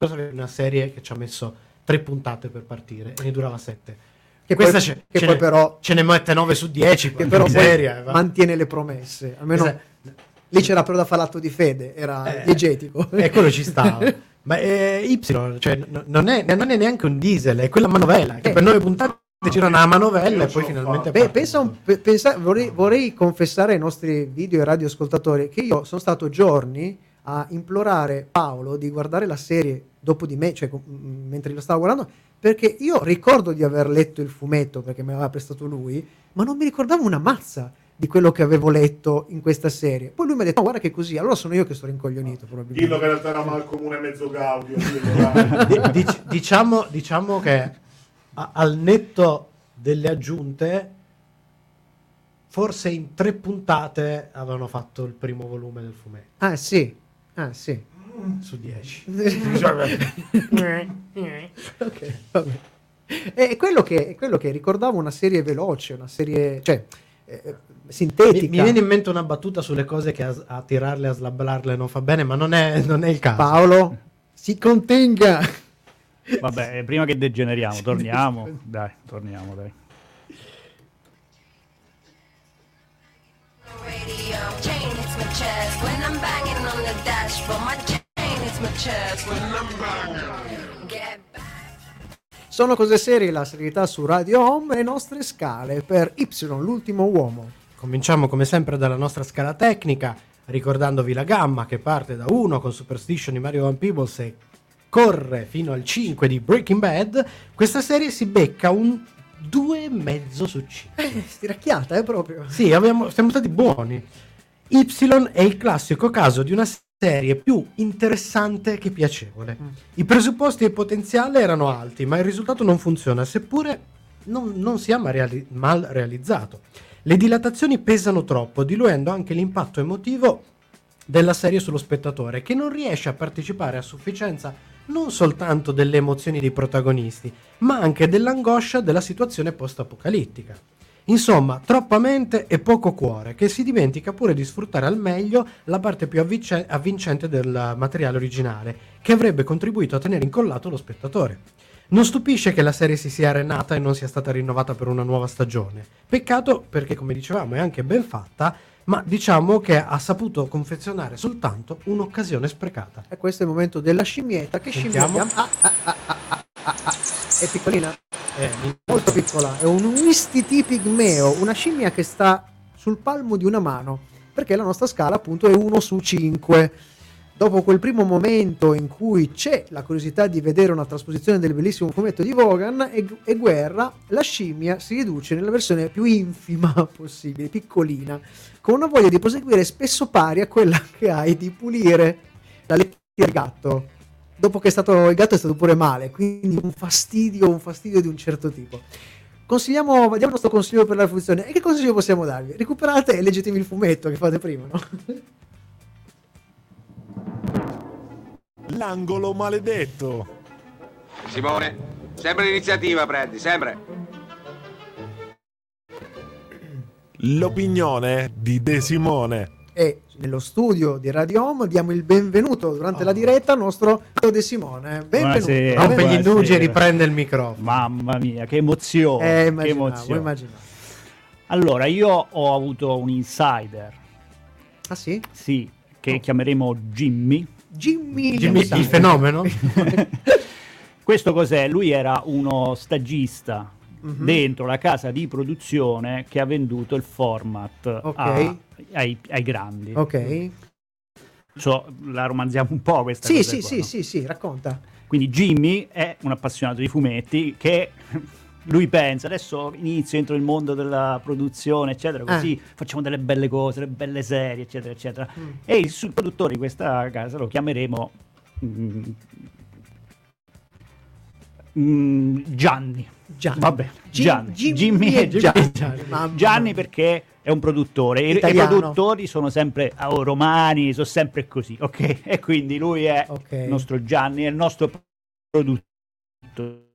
una serie che ci ha messo tre puntate per partire e ne durava sette. Che Questa poi- ce, che ce poi ne, però- ce ne mette 9 su 10, Che però miseria, eh, mantiene le promesse, almeno Esatto. lì c'era però da fare l'atto di fede, era Eh, diegetico. E quello ci stava. Ma eh, Y, cioè, n- non, è, non è neanche un diesel, è quella manovella che Eh. per nove puntate gira una manovella e poi finalmente Beh, pensa pensa- vorrei, vorrei confessare ai nostri video e radioascoltatori che io sono stato giorni a implorare Paolo di guardare la serie dopo di me, cioè mentre lo stavo guardando, perché io ricordo di aver letto il fumetto perché me l'aveva prestato lui, ma non mi ricordavo una mazza di quello che avevo letto in questa serie. Poi lui mi ha detto: "No, guarda che è così, allora sono io che sto rincoglionito. Probabilmente. Dillo che in realtà era Malcolm e mezzo Gaudio. dic- diciamo, diciamo che a- al netto delle aggiunte, forse in tre puntate avevano fatto il primo volume del fumetto Ah, sì. Ah, sì. Su 10. Ok, vabbè. È quello che, è quello che ricordavo una serie veloce, una serie, cioè, eh, sintetica. Mi, mi viene in mente una battuta sulle cose che a, a tirarle, a slablarle non fa bene, ma non è, non è il caso. Paolo, si contenga. Vabbè, eh, prima che degeneriamo, torniamo. Dai, torniamo, dai. Chain Sono cose serie, la serietà su Radio Home e le nostre scale per Y, l'ultimo uomo. Cominciamo come sempre dalla nostra scala tecnica, ricordandovi la gamma che parte da 1 con Superstition di Mario Van Peebles e corre fino al 5 di Breaking Bad, questa serie si becca un 2,5 su 5. Eh, stiracchiata, eh, proprio. Sì, abbiamo- siamo stati buoni. Y è il classico caso di una serie più interessante che piacevole. I presupposti e il potenziale erano alti, ma il risultato non funziona, seppure non, non sia reali- mal realizzato. Le dilatazioni pesano troppo, diluendo anche l'impatto emotivo della serie sullo spettatore, che non riesce a partecipare a sufficienza non soltanto delle emozioni dei protagonisti, ma anche dell'angoscia della situazione post-apocalittica. Insomma, troppa mente e poco cuore, che si dimentica pure di sfruttare al meglio la parte più avvice- avvincente del materiale originale, che avrebbe contribuito a tenere incollato lo spettatore. Non stupisce che la serie si sia arenata e non sia stata rinnovata per una nuova stagione. Peccato perché, come dicevamo, è anche ben fatta, ma diciamo che ha saputo confezionare soltanto un'occasione sprecata. E questo è il momento della scimmietta. Che Sentiamo. scimmia? Ah, ah, ah, ah, ah, ah, ah. È piccolina? Molto piccola. È un Wistiti pigmeo, una scimmia che sta sul palmo di una mano, perché la nostra scala appunto è 1 su 5. Dopo quel primo momento in cui c'è la curiosità di vedere una trasposizione del bellissimo fumetto di Vaughan e, e guerra, la scimmia si riduce nella versione più infima possibile, piccolina, con una voglia di proseguire spesso pari a quella che hai di pulire la lettiera del gatto. Dopo che è stato, il gatto è stato pure male, quindi un fastidio, un fastidio di un certo tipo. Consigliamo, diamo il nostro consiglio per la funzione. E che consiglio possiamo darvi? Recuperate e leggetevi il fumetto che fate prima, no? L'angolo maledetto. Simone, sempre l'iniziativa prendi, sempre. L'opinione di De Simone. E nello studio di Radio Home diamo il benvenuto durante la diretta al nostro De Simone. Benvenuto. Buonasera. Rompe gli indugi e riprende il microfono. Mamma mia, che emozione! Eh, che emozione. immaginavo. Allora, io ho avuto un insider, Ah sì? sì, che chiameremo Jimmy. Jimmy, Jimmy, il fenomeno? Questo cos'è? Lui era uno stagista Mhm. dentro la casa di produzione che ha venduto il format Ok. a- ai, ai grandi. Ok. So, la romanziamo un po' questa Sì, cosa sì, qua, sì, no? sì, sì, racconta. Quindi Jimmy è un appassionato di fumetti che lui pensa adesso inizio entro il mondo della produzione, eccetera, così facciamo delle belle cose, delle belle serie, eccetera, eccetera. Mm. E il produttore di questa casa lo chiameremo mm, mm, Gianni. Gianni. Vabbè, Gi- Gianni. Jimmy Jimmy e Gianni. Gianni. Gianni perché è un produttore. I, i Italiano. produttori sono sempre oh, romani, sono sempre così, ok? E quindi lui è Ok. il nostro Gianni, è il nostro produttore.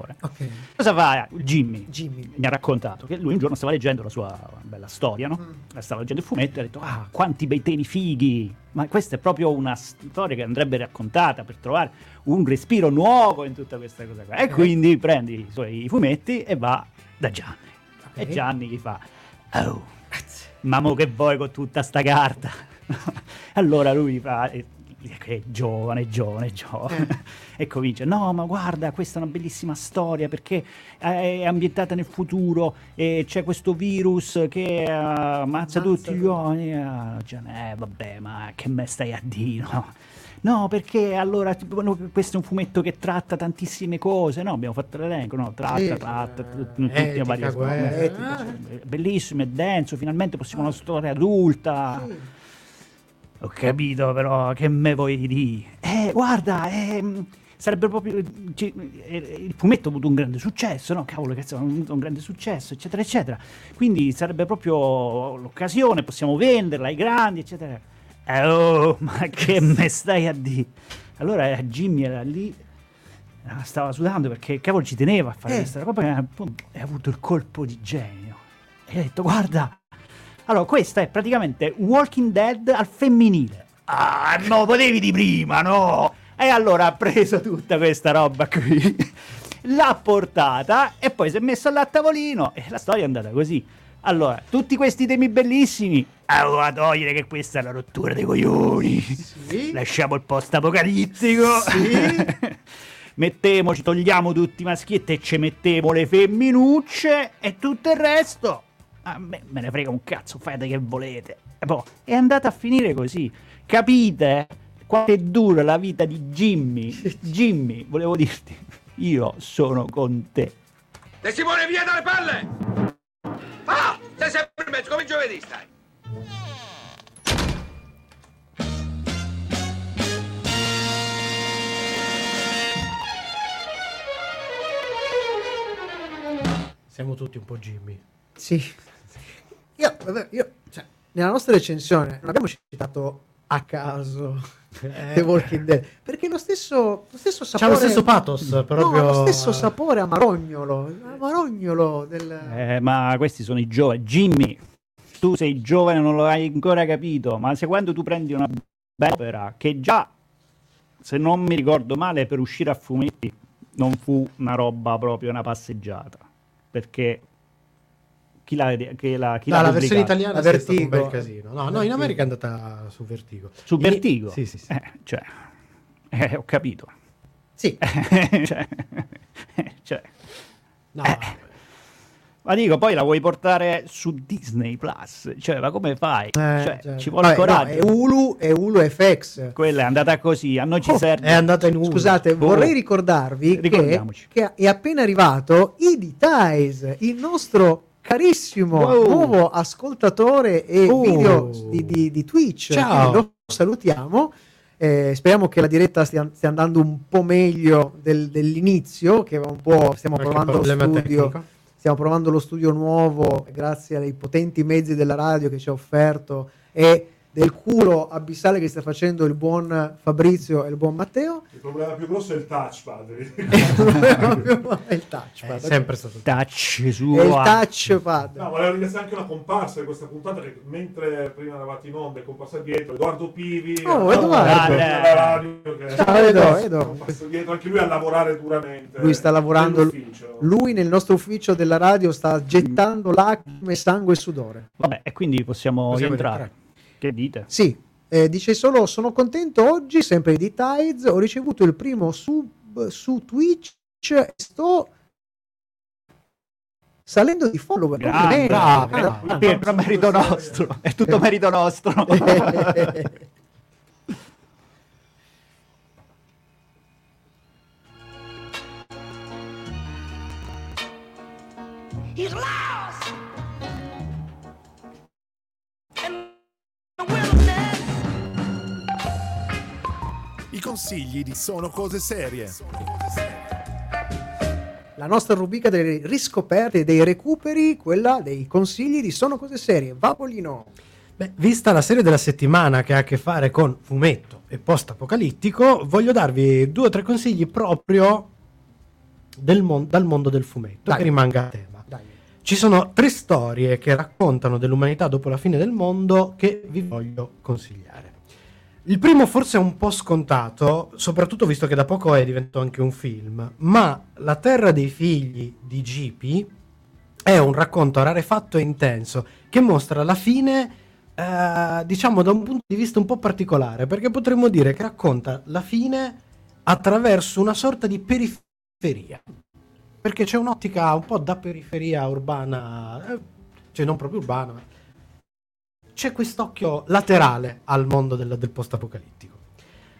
Ok. Cosa fa Jimmy? Jimmy. Mi ha raccontato che lui un giorno stava leggendo la sua bella storia, no? Mm. Stava leggendo il fumetto e ha detto: Ah, quanti bei teni fighi! Ma questa è proprio una storia che andrebbe raccontata per trovare un respiro nuovo in tutta questa cosa qua. E Ok. quindi prende i suoi fumetti e va da Gianni. Ok. E Gianni gli fa: Oh, ma mo che vuoi con tutta sta carta? allora lui fa. Eh, Che è giovane, giovane, giovane. Eh. e comincia: No, ma guarda, questa è una bellissima storia perché è ambientata nel futuro e c'è questo virus che eh, ammazza tutti gli uomini. Ah, Gianni, eh, vabbè, ma che me stai a dire? No? No, perché allora questo è un fumetto che tratta tantissime cose, no? Abbiamo fatto l'elenco, no? Tratta, Sì. tratta, tut- Eh, tutte etica, varie cose. Eh, Bellissimo, è denso, finalmente possiamo una storia adulta. Sì. Ho capito, però che me vuoi dire? Eh, guarda, ehm, sarebbe proprio. ci- eh, il fumetto ha avuto un grande successo, no? Cavolo, che ha avuto un grande successo, eccetera, eccetera. Quindi sarebbe proprio l'occasione, possiamo venderla ai grandi, eccetera. Eh, oh, ma che me stai a dire? Allora eh, Jimmy era lì, eh, stava sudando perché cavolo ci teneva a fare Eh. questa roba e ha avuto il colpo di genio. E ha detto, guarda, allora, questa è praticamente Walking Dead al femminile. Ah, no, potevi di prima, no? E allora ha preso tutta questa roba qui, l'ha portata e poi si è messa là a tavolino e la storia è andata così. Allora, tutti questi temi bellissimi, a togliere che questa è la rottura dei coglioni. Sì. Lasciamo il post apocalittico. Mettemoci, togliamo tutti i maschietti e ci mettiamo le femminucce e tutto il resto. A me, me ne frega un cazzo, fate che volete. E poi è andata a finire così. Capite? quanto è dura la vita di Jimmy. Jimmy, volevo dirti, io sono con te. De Simone, via dalle palle! Ah! Sei sempre in mezzo, come giovedì stai. Siamo tutti un po' Jimmy. Sì. Io, vabbè, io, cioè, nella nostra recensione non abbiamo citato a caso The Walking Dead perché lo stesso, lo stesso C'ha sapore lo stesso pathos, No, proprio. lo stesso sapore amarognolo amarognolo del Eh, ma questi sono i giovani. Jimmy, tu sei giovane, non lo hai ancora capito, ma se quando tu prendi una bella opera che già, se non mi ricordo male, per uscire a fumetti non fu una roba proprio una passeggiata, perché chi l'ha, che la, chi No, l'ha la versione italiana La è stato un bel Vertigo. casino. No, no, in America è andata su Vertigo. Su Vertigo? Sì, sì, sì. Eh, cioè, eh, ho capito. Sì. cioè, cioè, No, ma dico, poi la vuoi portare su Disney Plus? Cioè, ma come fai? Eh, Cioè, certo. ci vuole Vabbè, no, coraggio. è Hulu e Hulu FX Quella è andata così, a noi ci Oh, serve. è andata in uno. Scusate, Oh. vorrei ricordarvi che, Ricordiamoci. che è appena arrivato Idi Ties, il nostro carissimo Wow. nuovo ascoltatore e Oh. video di, di- di Twitch. Ciao. Lo salutiamo. Eh, speriamo che la diretta stia, stia andando un po' meglio del- dell'inizio, che un po' stiamo provando studio. Stiamo provando lo studio nuovo grazie ai potenti mezzi della radio che ci ha offerto e del culo abissale che sta facendo il buon Fabrizio e il buon Matteo. Il problema più grosso è il touchpad. è il touchpad. È sempre stato il touch su È il touchpad. No, volevo ringraziare anche una comparsa di questa puntata che mentre prima eravate in onda è comparsa dietro Edoardo Pivi. Oh, Edoardo. che- Ciao, Edo, Edo. dietro, anche lui a lavorare duramente. Lui sta lavorando, lui nel nostro ufficio della radio sta gettando lacrime, sangue e sudore. Vabbè, e quindi possiamo, Possiamo rientrare. Che dite? Sì, eh, dice solo sono contento oggi, sempre di Tides, ho ricevuto il primo sub su Twitch e sto salendo di follower. Complimenti. bravo, Ah, bravo. È tutto merito nostro. È tutto merito nostro. He's I consigli di Sono Cose Serie. La nostra rubrica delle riscoperte e dei recuperi, quella dei consigli di Sono Cose Serie. Va Polino. Beh, vista la serie della settimana che ha a che fare con fumetto e post-apocalittico, voglio darvi due o tre consigli proprio del mon- dal mondo del fumetto, Dai. che rimanga a tema. Dai. Ci sono tre storie che raccontano dell'umanità dopo la fine del mondo che vi voglio consigliare. Il primo forse è un po' scontato, soprattutto visto che da poco è diventato anche un film, ma La terra dei figli di Gipi è un racconto rarefatto e intenso che mostra la fine, eh, diciamo, da un punto di vista un po' particolare, perché potremmo dire che racconta la fine attraverso una sorta di periferia. Perché c'è un'ottica un po' da periferia urbana, eh, cioè non proprio urbana, c'è quest'occhio laterale al mondo del, del post-apocalittico.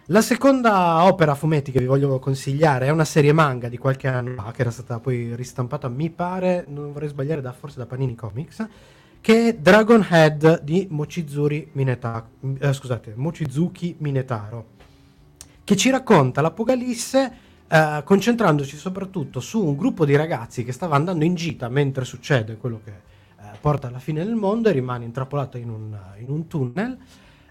La seconda opera a fumetti che vi voglio consigliare è una serie manga di qualche anno fa, che era stata poi ristampata, mi pare, non vorrei sbagliare, da, forse da Panini Comics, che è Dragon Head di Mineta, eh, scusate, Mochizuki Minetaro, che ci racconta l'Apocalisse eh, concentrandoci soprattutto su un gruppo di ragazzi che stava andando in gita mentre succede quello che porta alla fine del mondo e rimane intrappolato in un, in un tunnel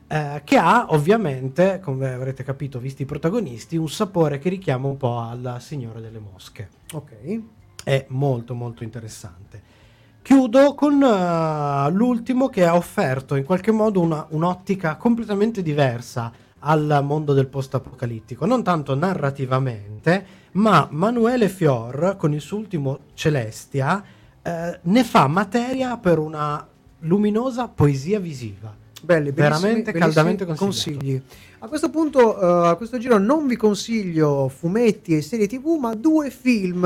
eh, che ha ovviamente, come avrete capito visti i protagonisti, un sapore che richiama un po' al Signore delle Mosche. Ok. È molto molto interessante. Chiudo con eh, l'ultimo che ha offerto in qualche modo una- un'ottica completamente diversa al mondo del post-apocalittico, non tanto narrativamente, ma Manuele Fior con il suo ultimo Celestia eh, ne fa materia per una luminosa poesia visiva. Belli, veramente caldamente consigli. A questo punto, eh, a questo giro, non vi consiglio fumetti e serie TV, ma due film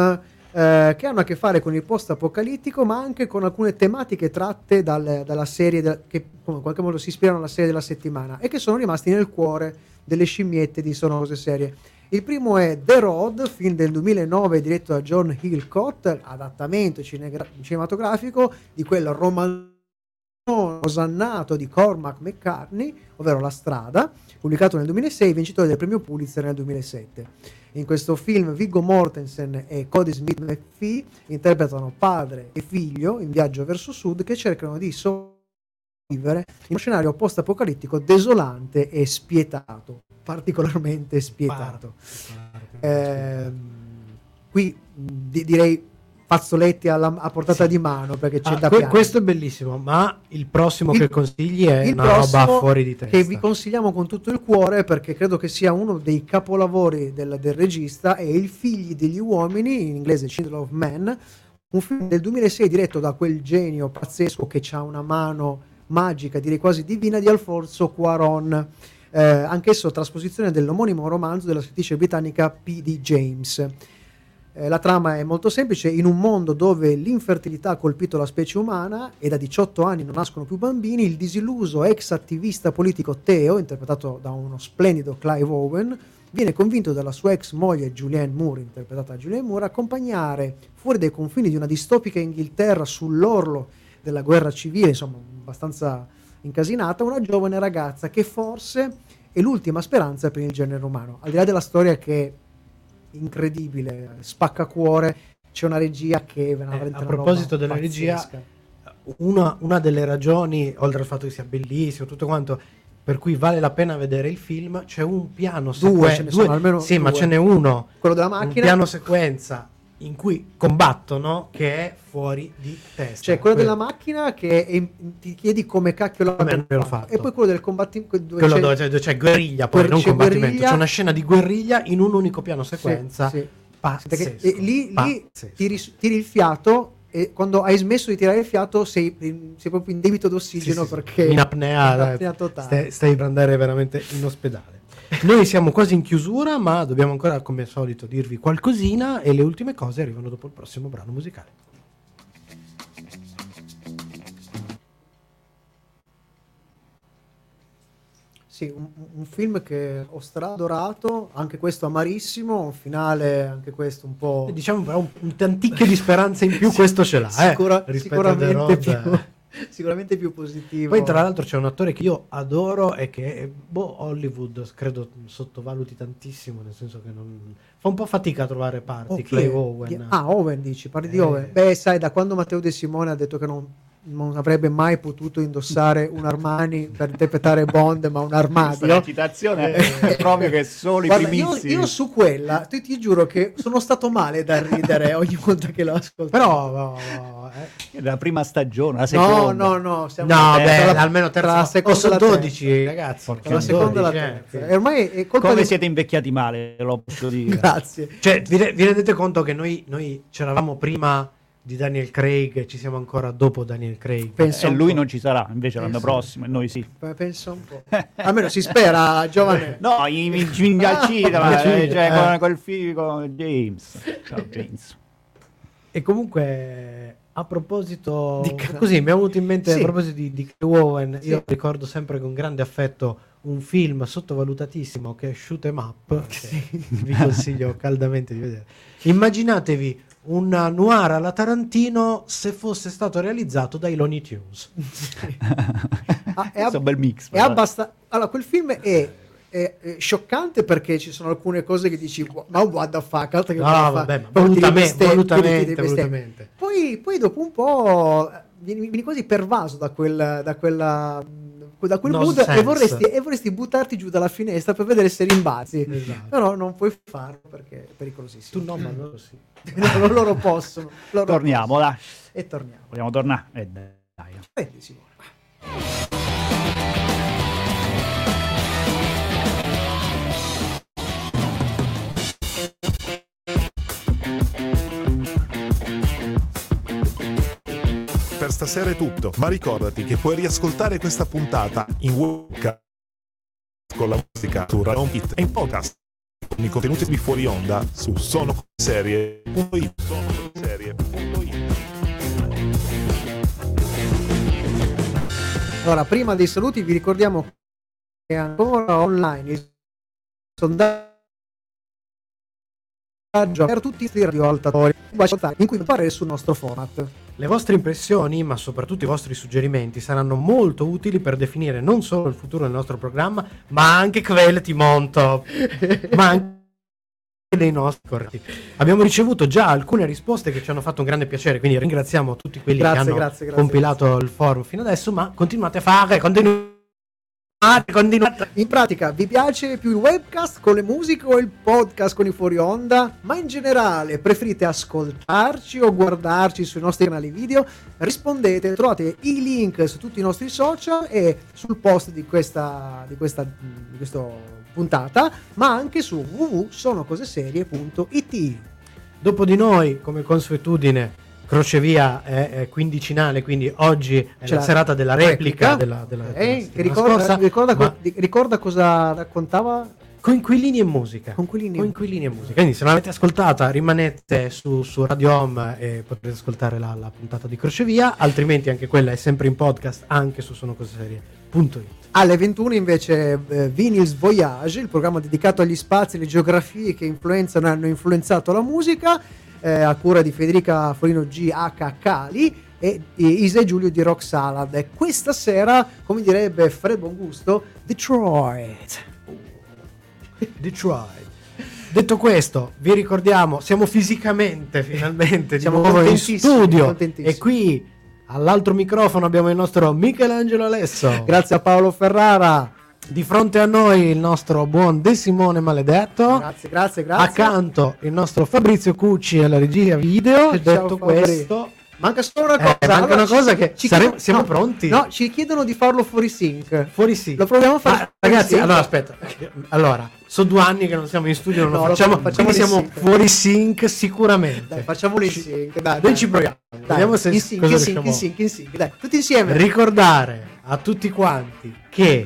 eh, che hanno a che fare con il post-apocalittico, ma anche con alcune tematiche tratte dal- dalla serie, del- che come in qualche modo si ispirano alla serie della settimana e che sono rimasti nel cuore delle scimmiette di Sono cose serie. Il primo è The Road, film del 2009 diretto da John Hillcott, adattamento cinegra- cinematografico di quel romanzo osannato di Cormac McCartney, ovvero La strada, pubblicato nel 2006, vincitore del premio Pulitzer nel 2007. In questo film Viggo Mortensen e Cody Smith McPhee interpretano padre e figlio in viaggio verso sud che cercano di sopravvivere in uno scenario post-apocalittico desolante e spietato, particolarmente spietato. Ehm, qui di- direi fazzoletti alla- a portata di mano perché c'è Ah, da que- questo è bellissimo, ma il prossimo Il- che consigli è una roba fuori di testa. che vi consigliamo con tutto il cuore perché credo che sia uno dei capolavori del, del regista è Il figli degli uomini in inglese Children of Men un film del 2006 diretto da quel genio pazzesco che ha una mano magica direi quasi divina di Alfonso Cuaron eh, anch'esso trasposizione dell'omonimo romanzo della scrittrice britannica P.D. James eh, la trama è molto semplice, in un mondo dove l'infertilità ha colpito la specie umana e da 18 anni non nascono più bambini, il disilluso ex attivista politico Theo, interpretato da uno splendido Clive Owen, viene convinto dalla sua ex moglie Julianne Moore, interpretata da Julianne Moore, a accompagnare fuori dai confini di una distopica Inghilterra sull'orlo della guerra civile, insomma abbastanza incasinata, una giovane ragazza che forse è l'ultima speranza per il genere umano. Al di là della storia che è incredibile, spacca cuore, c'è una regia che veramente Eh, a proposito della regia, pazzesca. una, una delle ragioni, oltre al fatto che sia bellissimo, tutto quanto, per cui vale la pena vedere il film, c'è un piano Due, ce ne sono almeno Sì, ma due. ce n'è uno. Quello della Un macchina. piano sequenza in cui combattono che è fuori di testa. C'è quello della Que- macchina che è ti chiedi come cacchio l'ha Come hanno fatto. E poi quello del combattimento. dove quello c'è- dove c'è, dove c'è guerriglia, poi non c'è combattimento. guerriglia. C'è una scena di guerriglia in un unico piano Sì, sequenza. sì. Pazzesco. Perché eh, lì, lì tiri, tiri il fiato e quando hai smesso di tirare il fiato sei, sei proprio in debito d'ossigeno Sì, sì, perché in apnea, in apnea totale. stai, stai per andare veramente in ospedale. Noi siamo quasi in chiusura, ma dobbiamo ancora, come al solito, dirvi qualcosina e le ultime cose arrivano dopo il prossimo brano musicale. Sì, un, un film che ho stradorato, anche questo amarissimo, un finale anche questo un po'... Diciamo però un, un tanticchio di speranza in più questo ce l'ha, eh, Sicura- The sicuramente, più, eh. sicuramente più positivo. Poi tra l'altro c'è un attore che io adoro e che boh, Hollywood credo sottovaluti tantissimo, nel senso che non fa un po' fatica a trovare parti, Clive è? Owen. Ah, Owen dici, parli di Eh. Owen. Beh, sai, da quando Matteo De Simone ha detto che non, non avrebbe mai potuto indossare un Armani per interpretare Bond, ma un armadio. una citazione è proprio che solo Guarda, i io, primissimi. io su quella, ti, ti giuro che sono stato male da ridere ogni volta che l'ho ascoltato. Però no, no, eh. La prima stagione, la No, seconda. no, no, siamo No, beh, la- almeno terza, la seconda o sono e la terza. 12 ragazzi. Tra la seconda e la 12, eh, terza. quindi- E ormai è colpa Come di- siete invecchiati male, lo posso dire. Grazie. Cioè, vi, re- vi rendete conto che noi, noi c'eravamo prima di Daniel Craig ci siamo ancora dopo Daniel Craig? Penso E un lui po'. non ci sarà, invece l'anno Penso. prossimo, e noi sì. Penso un po'. Almeno si spera, giovane. No, i i Cingalcita, Ah, ma, sì, eh, cioè, eh. con quel figo James. Ciao James. E comunque, a proposito, Di così mi è venuto in mente Sì. a proposito di, di Clive Owen, Sì. io ricordo sempre con grande affetto un film sottovalutatissimo che è Shoot 'em Up, che vi consiglio caldamente di vedere. Immaginatevi un noir alla Tarantino se fosse stato realizzato dai Looney Tunes. Ah, è, ab- un bel mix. è abbastanza. Allora, quel film è, è- è scioccante perché ci sono alcune cose che dici, ma what the fuck, altro che No, vabbè, riveste- volutamente, riveste- volutamente. Poi, poi dopo un po' vieni, vieni quasi pervaso da quel, da quella da quel mood e vorresti, e vorresti buttarti giù dalla finestra per vedere se rimbalzi Esatto. però non puoi farlo perché è pericolosissimo Tu no, ma loro sì. No, loro possono loro Torniamo, possono. e torniamo Vogliamo tornare? Eh, dai. Prendi, Simone. Per stasera è tutto, ma ricordati che puoi riascoltare questa puntata in webcast con la musica su Radio Hit e in podcast con i contenuti di Fuori Onda su sonoserie.it. Allora, prima dei saluti vi ricordiamo che è ancora online il sondaggio per tutti i radio altatori in cui fare sul nostro format. Le vostre impressioni, ma soprattutto i vostri suggerimenti, saranno molto utili per definire non solo il futuro del nostro programma, ma anche quello di Monto, ma anche dei nostri corretti. Abbiamo ricevuto già alcune risposte che ci hanno fatto un grande piacere, quindi ringraziamo tutti quelli Grazie, che hanno grazie, grazie, compilato il forum fino adesso, ma continuate a fare, continuate, continuate. In pratica, vi piace più il webcast con le musiche o il podcast con i fuori onda? Ma in generale, preferite ascoltarci o guardarci sui nostri canali video? Rispondete, trovate i link su tutti i nostri social e sul post di questa, di questa, di questo puntata, ma anche su www.sonocoseserie.it. Dopo di noi, come consuetudine, Crocevia è, quindicinale, quindi oggi è C'è la la serata della replica, della, della, Eh, della settimana ricorda, scorsa, ricorda, co- ricorda cosa raccontava? Coinquilini e musica. Coinquilini. Coinquilini e musica. Quindi se non l'avete ascoltata rimanete su, su Radio Home e potrete ascoltare la, la puntata di Crocevia, altrimenti anche quella è sempre in podcast anche su sonocoseserie.it. Alle 21 invece eh, Vinyls Voyage, il programma dedicato agli spazi e alle geografie che influenzano e hanno influenzato la musica, eh, a cura di Federica Florino G.H. Cali e, e Isa e Giulio di Rock Salad. E questa sera, come direbbe Fred Bongusto, Detroit. Detroit. Detto questo, vi ricordiamo, siamo fisicamente finalmente Siamo in studio e qui all'altro microfono abbiamo il nostro Michelangelo Alesso. Grazie a Paolo Ferrara. Di fronte a noi il nostro buon De Simone Maledetto. Grazie, grazie, grazie. Accanto il nostro Fabrizio Cucci alla regia video. Ciao, Detto Fabri. questo, Manca solo una Eh, cosa. manca una ci- cosa che ci sare- chiedono- siamo no, pronti? No, ci chiedono di farlo fuori sync. fuori sì. Lo proviamo a fare. Ah, ragazzi, sync? allora aspetta. Allora, sono due anni che non siamo in studio, non No, lo lo facciamo. facciamo quindi in siamo sync. fuori sync sicuramente. Dai, facciamolo in sync. Dai, Noi dai. ci proviamo. Dai, Vediamo se in sync, in sync, in sync, in sync. Dai, tutti insieme. Ricordare a tutti quanti che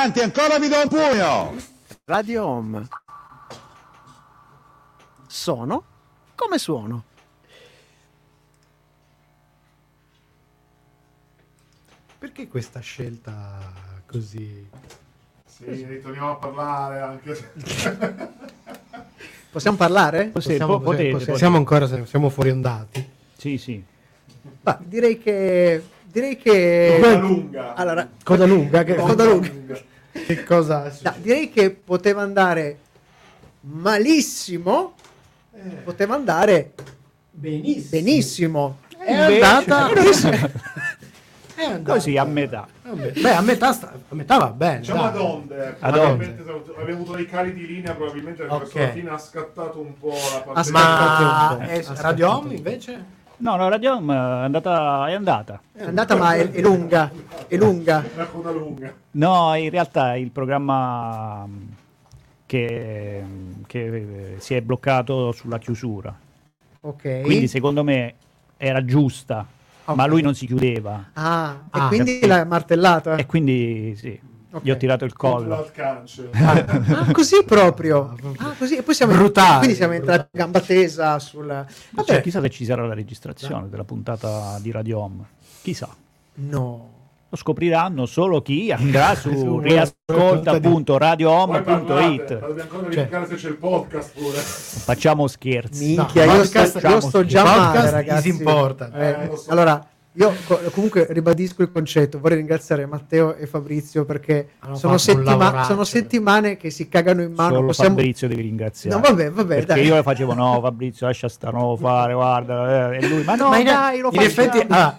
Avanti ancora vi do un pugno! Radio Home. Sono come suono. Perché questa scelta così? Sì, ritorniamo a parlare anche se... Possiamo parlare? Possiamo, po- potete, possiamo- potete. siamo ancora siamo fuori ondati. Sì, sì. Ma direi che. Direi che. Coda lunga. Allora, Coda lunga, che, Coda lunga. che cosa? no, direi che poteva andare malissimo. Poteva andare Benissimo. benissimo. È Invece- andata. È andata. Così a metà. Vabbè, Beh, a metà, sta- a metà va bene. Diciamo dai. ad onde. Ad Probabilmente abbiamo avuto dei cali di linea, probabilmente Ok. verso la fine ha scattato un po' la parte Aspetta Ma un po', aspetta Radio Home invece? No, no, Radio Home è andata, è andata. È andata, ma è, è lunga. È lunga. Lunga. No, in realtà il programma mh, che, che, eh, si è bloccato sulla chiusura. Ok. Quindi secondo me era giusta, ma Ok. lui non si chiudeva. Ah, e Ah, quindi capito. l'ha martellata. E quindi sì, Ok. gli ho tirato il collo. l'alcance. Ah, così proprio. Ah, così. E poi siamo Brutale, Quindi siamo entrati a gamba tesa sul. Cioè, Vabbè, chissà se ci sarà la registrazione della puntata di Radio Home. Chissà. no. Lo scopriranno solo chi andrà su Su- riascolta.radiohome.it. ma dobbiamo ancora verificare se c'è il podcast pure. Facciamo scherzi. Minchia, No, io, podcast- sto, io sto già male, ragazzi. Eh, Eh, so. Allora, io co- comunque ribadisco il concetto. Vorrei ringraziare Matteo e Fabrizio perché sono, settima- sono settimane che si cagano in mano. Solo Possiamo... Fabrizio devi ringraziare. No, vabbè, vabbè, Perché dai. io le facevo, no, Fabrizio, lascia stare, non lo fare, guarda. eh, E lui, ma no, Ma in- dai, lo In effetti, ah,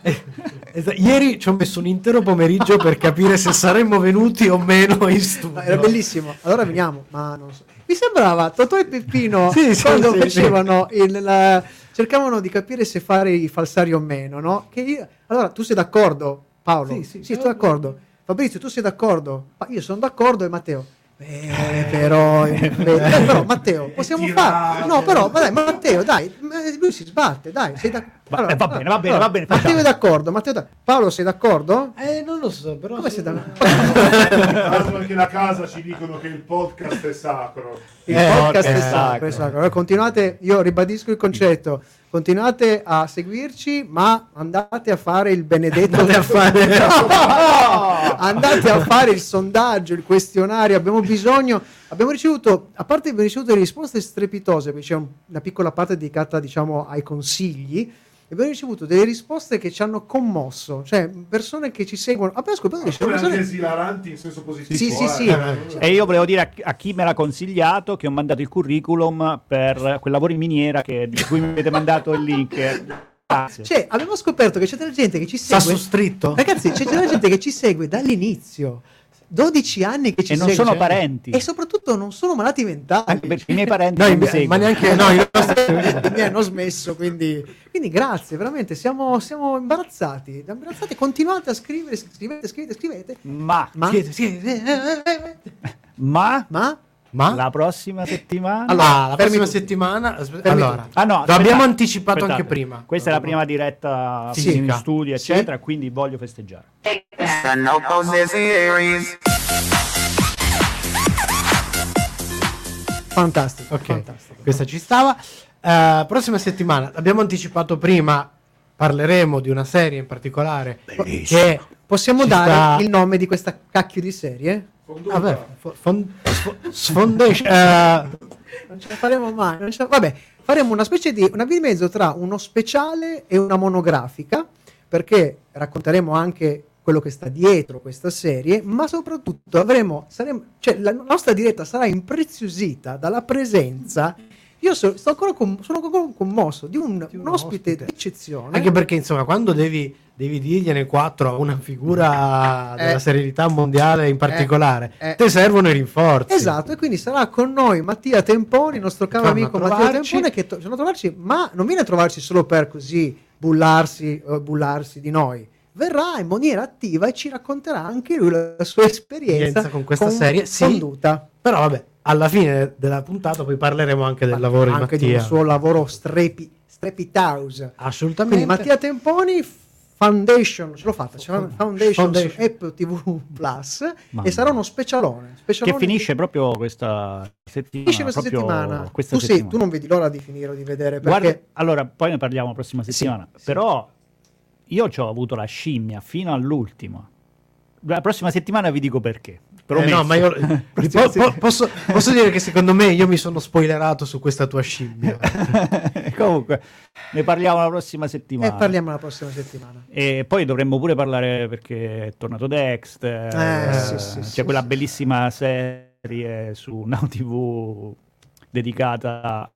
ieri ci ho messo un intero pomeriggio per capire se saremmo venuti o meno in studio. No, era bellissimo. Allora veniamo, ma non so. Mi sembrava Totò e Peppino Sì, sì, quando sì, facevano il- la- cercavano di capire se fare i falsari o meno, no? Che io- allora, tu sei d'accordo, Paolo? Sì, sì. sì tu d'accordo. Fabrizio, tu sei d'accordo? Ma io sono d'accordo e Matteo. Eh, però, eh, però Matteo, possiamo fare? No, però, dai, Matteo, dai, lui si sbatte, dai, sei d'accordo? Va- eh, va bene, va bene, va bene, Matteo è d'accordo, Matteo, da- Paolo sei d'accordo? Eh, non lo so, però... Come sei d'accordo? Anche da casa ci dicono che il podcast è sacro. Il Eh, podcast ok. è sacro, è sacro. Allora, Continuate, io ribadisco il concetto, continuate a seguirci, ma andate a fare il benedetto Andate a fare- andate a fare il sondaggio, il questionario. Abbiamo bisogno, abbiamo ricevuto, a parte abbiamo ricevuto delle risposte strepitose, perché c'è un- una piccola parte dedicata, diciamo, ai consigli. Abbiamo ricevuto delle risposte che ci hanno commosso, cioè persone che ci seguono. Abbiamo scoperto che ci sono persone. esilaranti in senso positivo. Sì, sì, eh. sì. E io volevo dire a, a chi me l'ha consigliato che ho mandato il curriculum per quel lavoro in miniera che- di cui mi avete mandato il link. Grazie. Cioè, abbiamo scoperto che c'è della gente che ci Sta segue. su stritto? Ragazzi, c'è della gente che ci segue dall'inizio. 12 anni che ci E non segue. sono parenti. E soprattutto non sono malati mentali. Anche perché i miei parenti No, non mi seguono. ma neanche no, i nostri- I miei hanno smesso, quindi, quindi grazie, veramente, siamo, siamo imbarazzati. imbarazzati. Continuate a scrivere, scrivete, scrivete, scrivete. Ma, Ma, Siete- siete- ma ma Ma? la prossima settimana... Allora, la prossima tutti. settimana... aspe- Fermi allora. Ah, no, lo aspettate, abbiamo anticipato aspettate. anche prima. Questa è la prima diretta Sì. in studio, Sì. eccetera, quindi voglio festeggiare. Fantastico. Ok, fantastico. questa ci stava. Eh, prossima settimana, l'abbiamo anticipato prima, parleremo di una serie in particolare che Possiamo Ci dare sta- il nome di questa cacchio di serie? Fonduta. Vabbè, fo- fon- sfo- sfondation- eh, Non ce la faremo mai. non ce la- Vabbè, faremo una specie di una via di mezzo tra uno speciale e una monografica, perché racconteremo anche quello che sta dietro questa serie, ma soprattutto avremo, saremo, cioè la nostra diretta sarà impreziosita dalla presenza. Io so- sto ancora com- sono ancora commosso di un, Di un un ospite ospite. d'eccezione. anche perché insomma quando devi, devi dirgliene quattro a una figura Eh. della serenità mondiale in particolare Eh. te servono i rinforzi Esatto, e quindi sarà con noi Mattia Temponi, il nostro caro amico Mattia. Temponi, che to- a trovarci, ma non viene a trovarci solo per così bullarsi o bullarsi di noi. Verrà in maniera attiva e ci racconterà anche lui la sua esperienza con questa serie, sì. conduta. però vabbè alla fine della puntata poi parleremo anche del lavoro di anche di Mattia un suo lavoro strepi, strepitoso. assolutamente Quindi Mattia Temponi Foundation, ce l'ho fatta, c'è una Foundation, Foundation. su Apple TV Plus Mamma e sarà uno specialone, specialone Che finisce proprio questa settimana. Finisce questa settimana. questa tu, sei- settimana. tu non vedi l'ora di finire o di vedere perché Guarda, allora, poi ne parliamo la prossima Sì, settimana. sì. Però io ci ho avuto la scimmia fino all'ultimo. La prossima settimana vi dico perché. Eh, no, ma io po- po- posso, posso dire che secondo me io mi sono spoilerato su questa tua scimmia. Comunque, ne parliamo la prossima e settimana. parliamo la prossima settimana. E poi dovremmo pure parlare perché è tornato Dexter. Eh, eh, sì, sì, c'è sì, quella bellissima serie su Now TV dedicata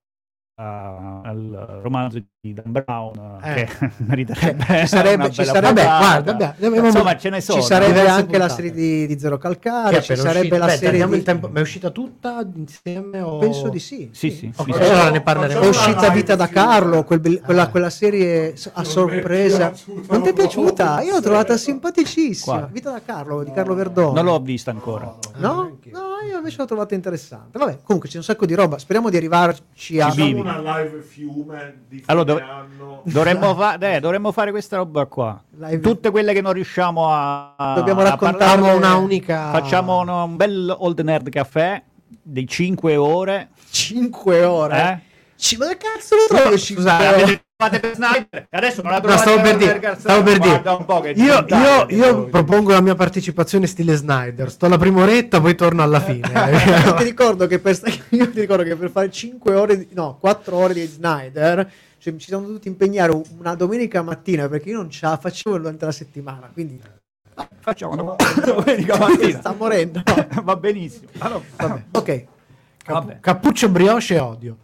a- al romanzo di Dan Brown Eh. che meriterebbe Ci sarebbe- ci sarebbe- guarda, abbiamo- abbiamo- insomma ce ne sono ci sarebbe anche la serie di, di Zero Calcare, ci sarebbe uscita. la Beh, serie di... il tempo. Ma è uscita tutta insieme? O... Penso di sì. sì sì, Ok, mi sa- allora ne parleremo. È uscita Vita da Carlo, quel bel- quella, Ah. quella serie a sorpresa. Non ti è piaciuta? Io l'ho trovata simpaticissima. Quale? Vita da Carlo, di Carlo Verdone. non l'ho vista ancora No? No, io invece l'ho trovata interessante. Vabbè, comunque c'è un sacco di roba. Speriamo di arrivarci a... Una live fiume di Allora, anno. dovremmo, fa- eh, dovremmo fare questa roba qua Live- tutte quelle che non riusciamo a Dobbiamo a raccontare- parlare. Facciamo una unica. facciamo un, un bel old nerd caffè di 5 ore 5 ore. eh? Ci- ma che cazzo lo cinque scusate, trovate per Sniper adesso non la No, trovate stavo per dire, stavo per dire. Guarda un po' che Io, io, io propongo la mia partecipazione stile Snyder. Sto alla prima oretta, poi torno alla fine. io ti ricordo che per, io ti ricordo che per fare 5 ore di, no 4 ore di Snyder cioè, ci siamo dovuti impegnare un- una domenica mattina perché io non ce la facevo durante la settimana quindi facciamo una domenica mattina. sta morendo. Va benissimo. Allora, ok. Cappuccio brioche e odio.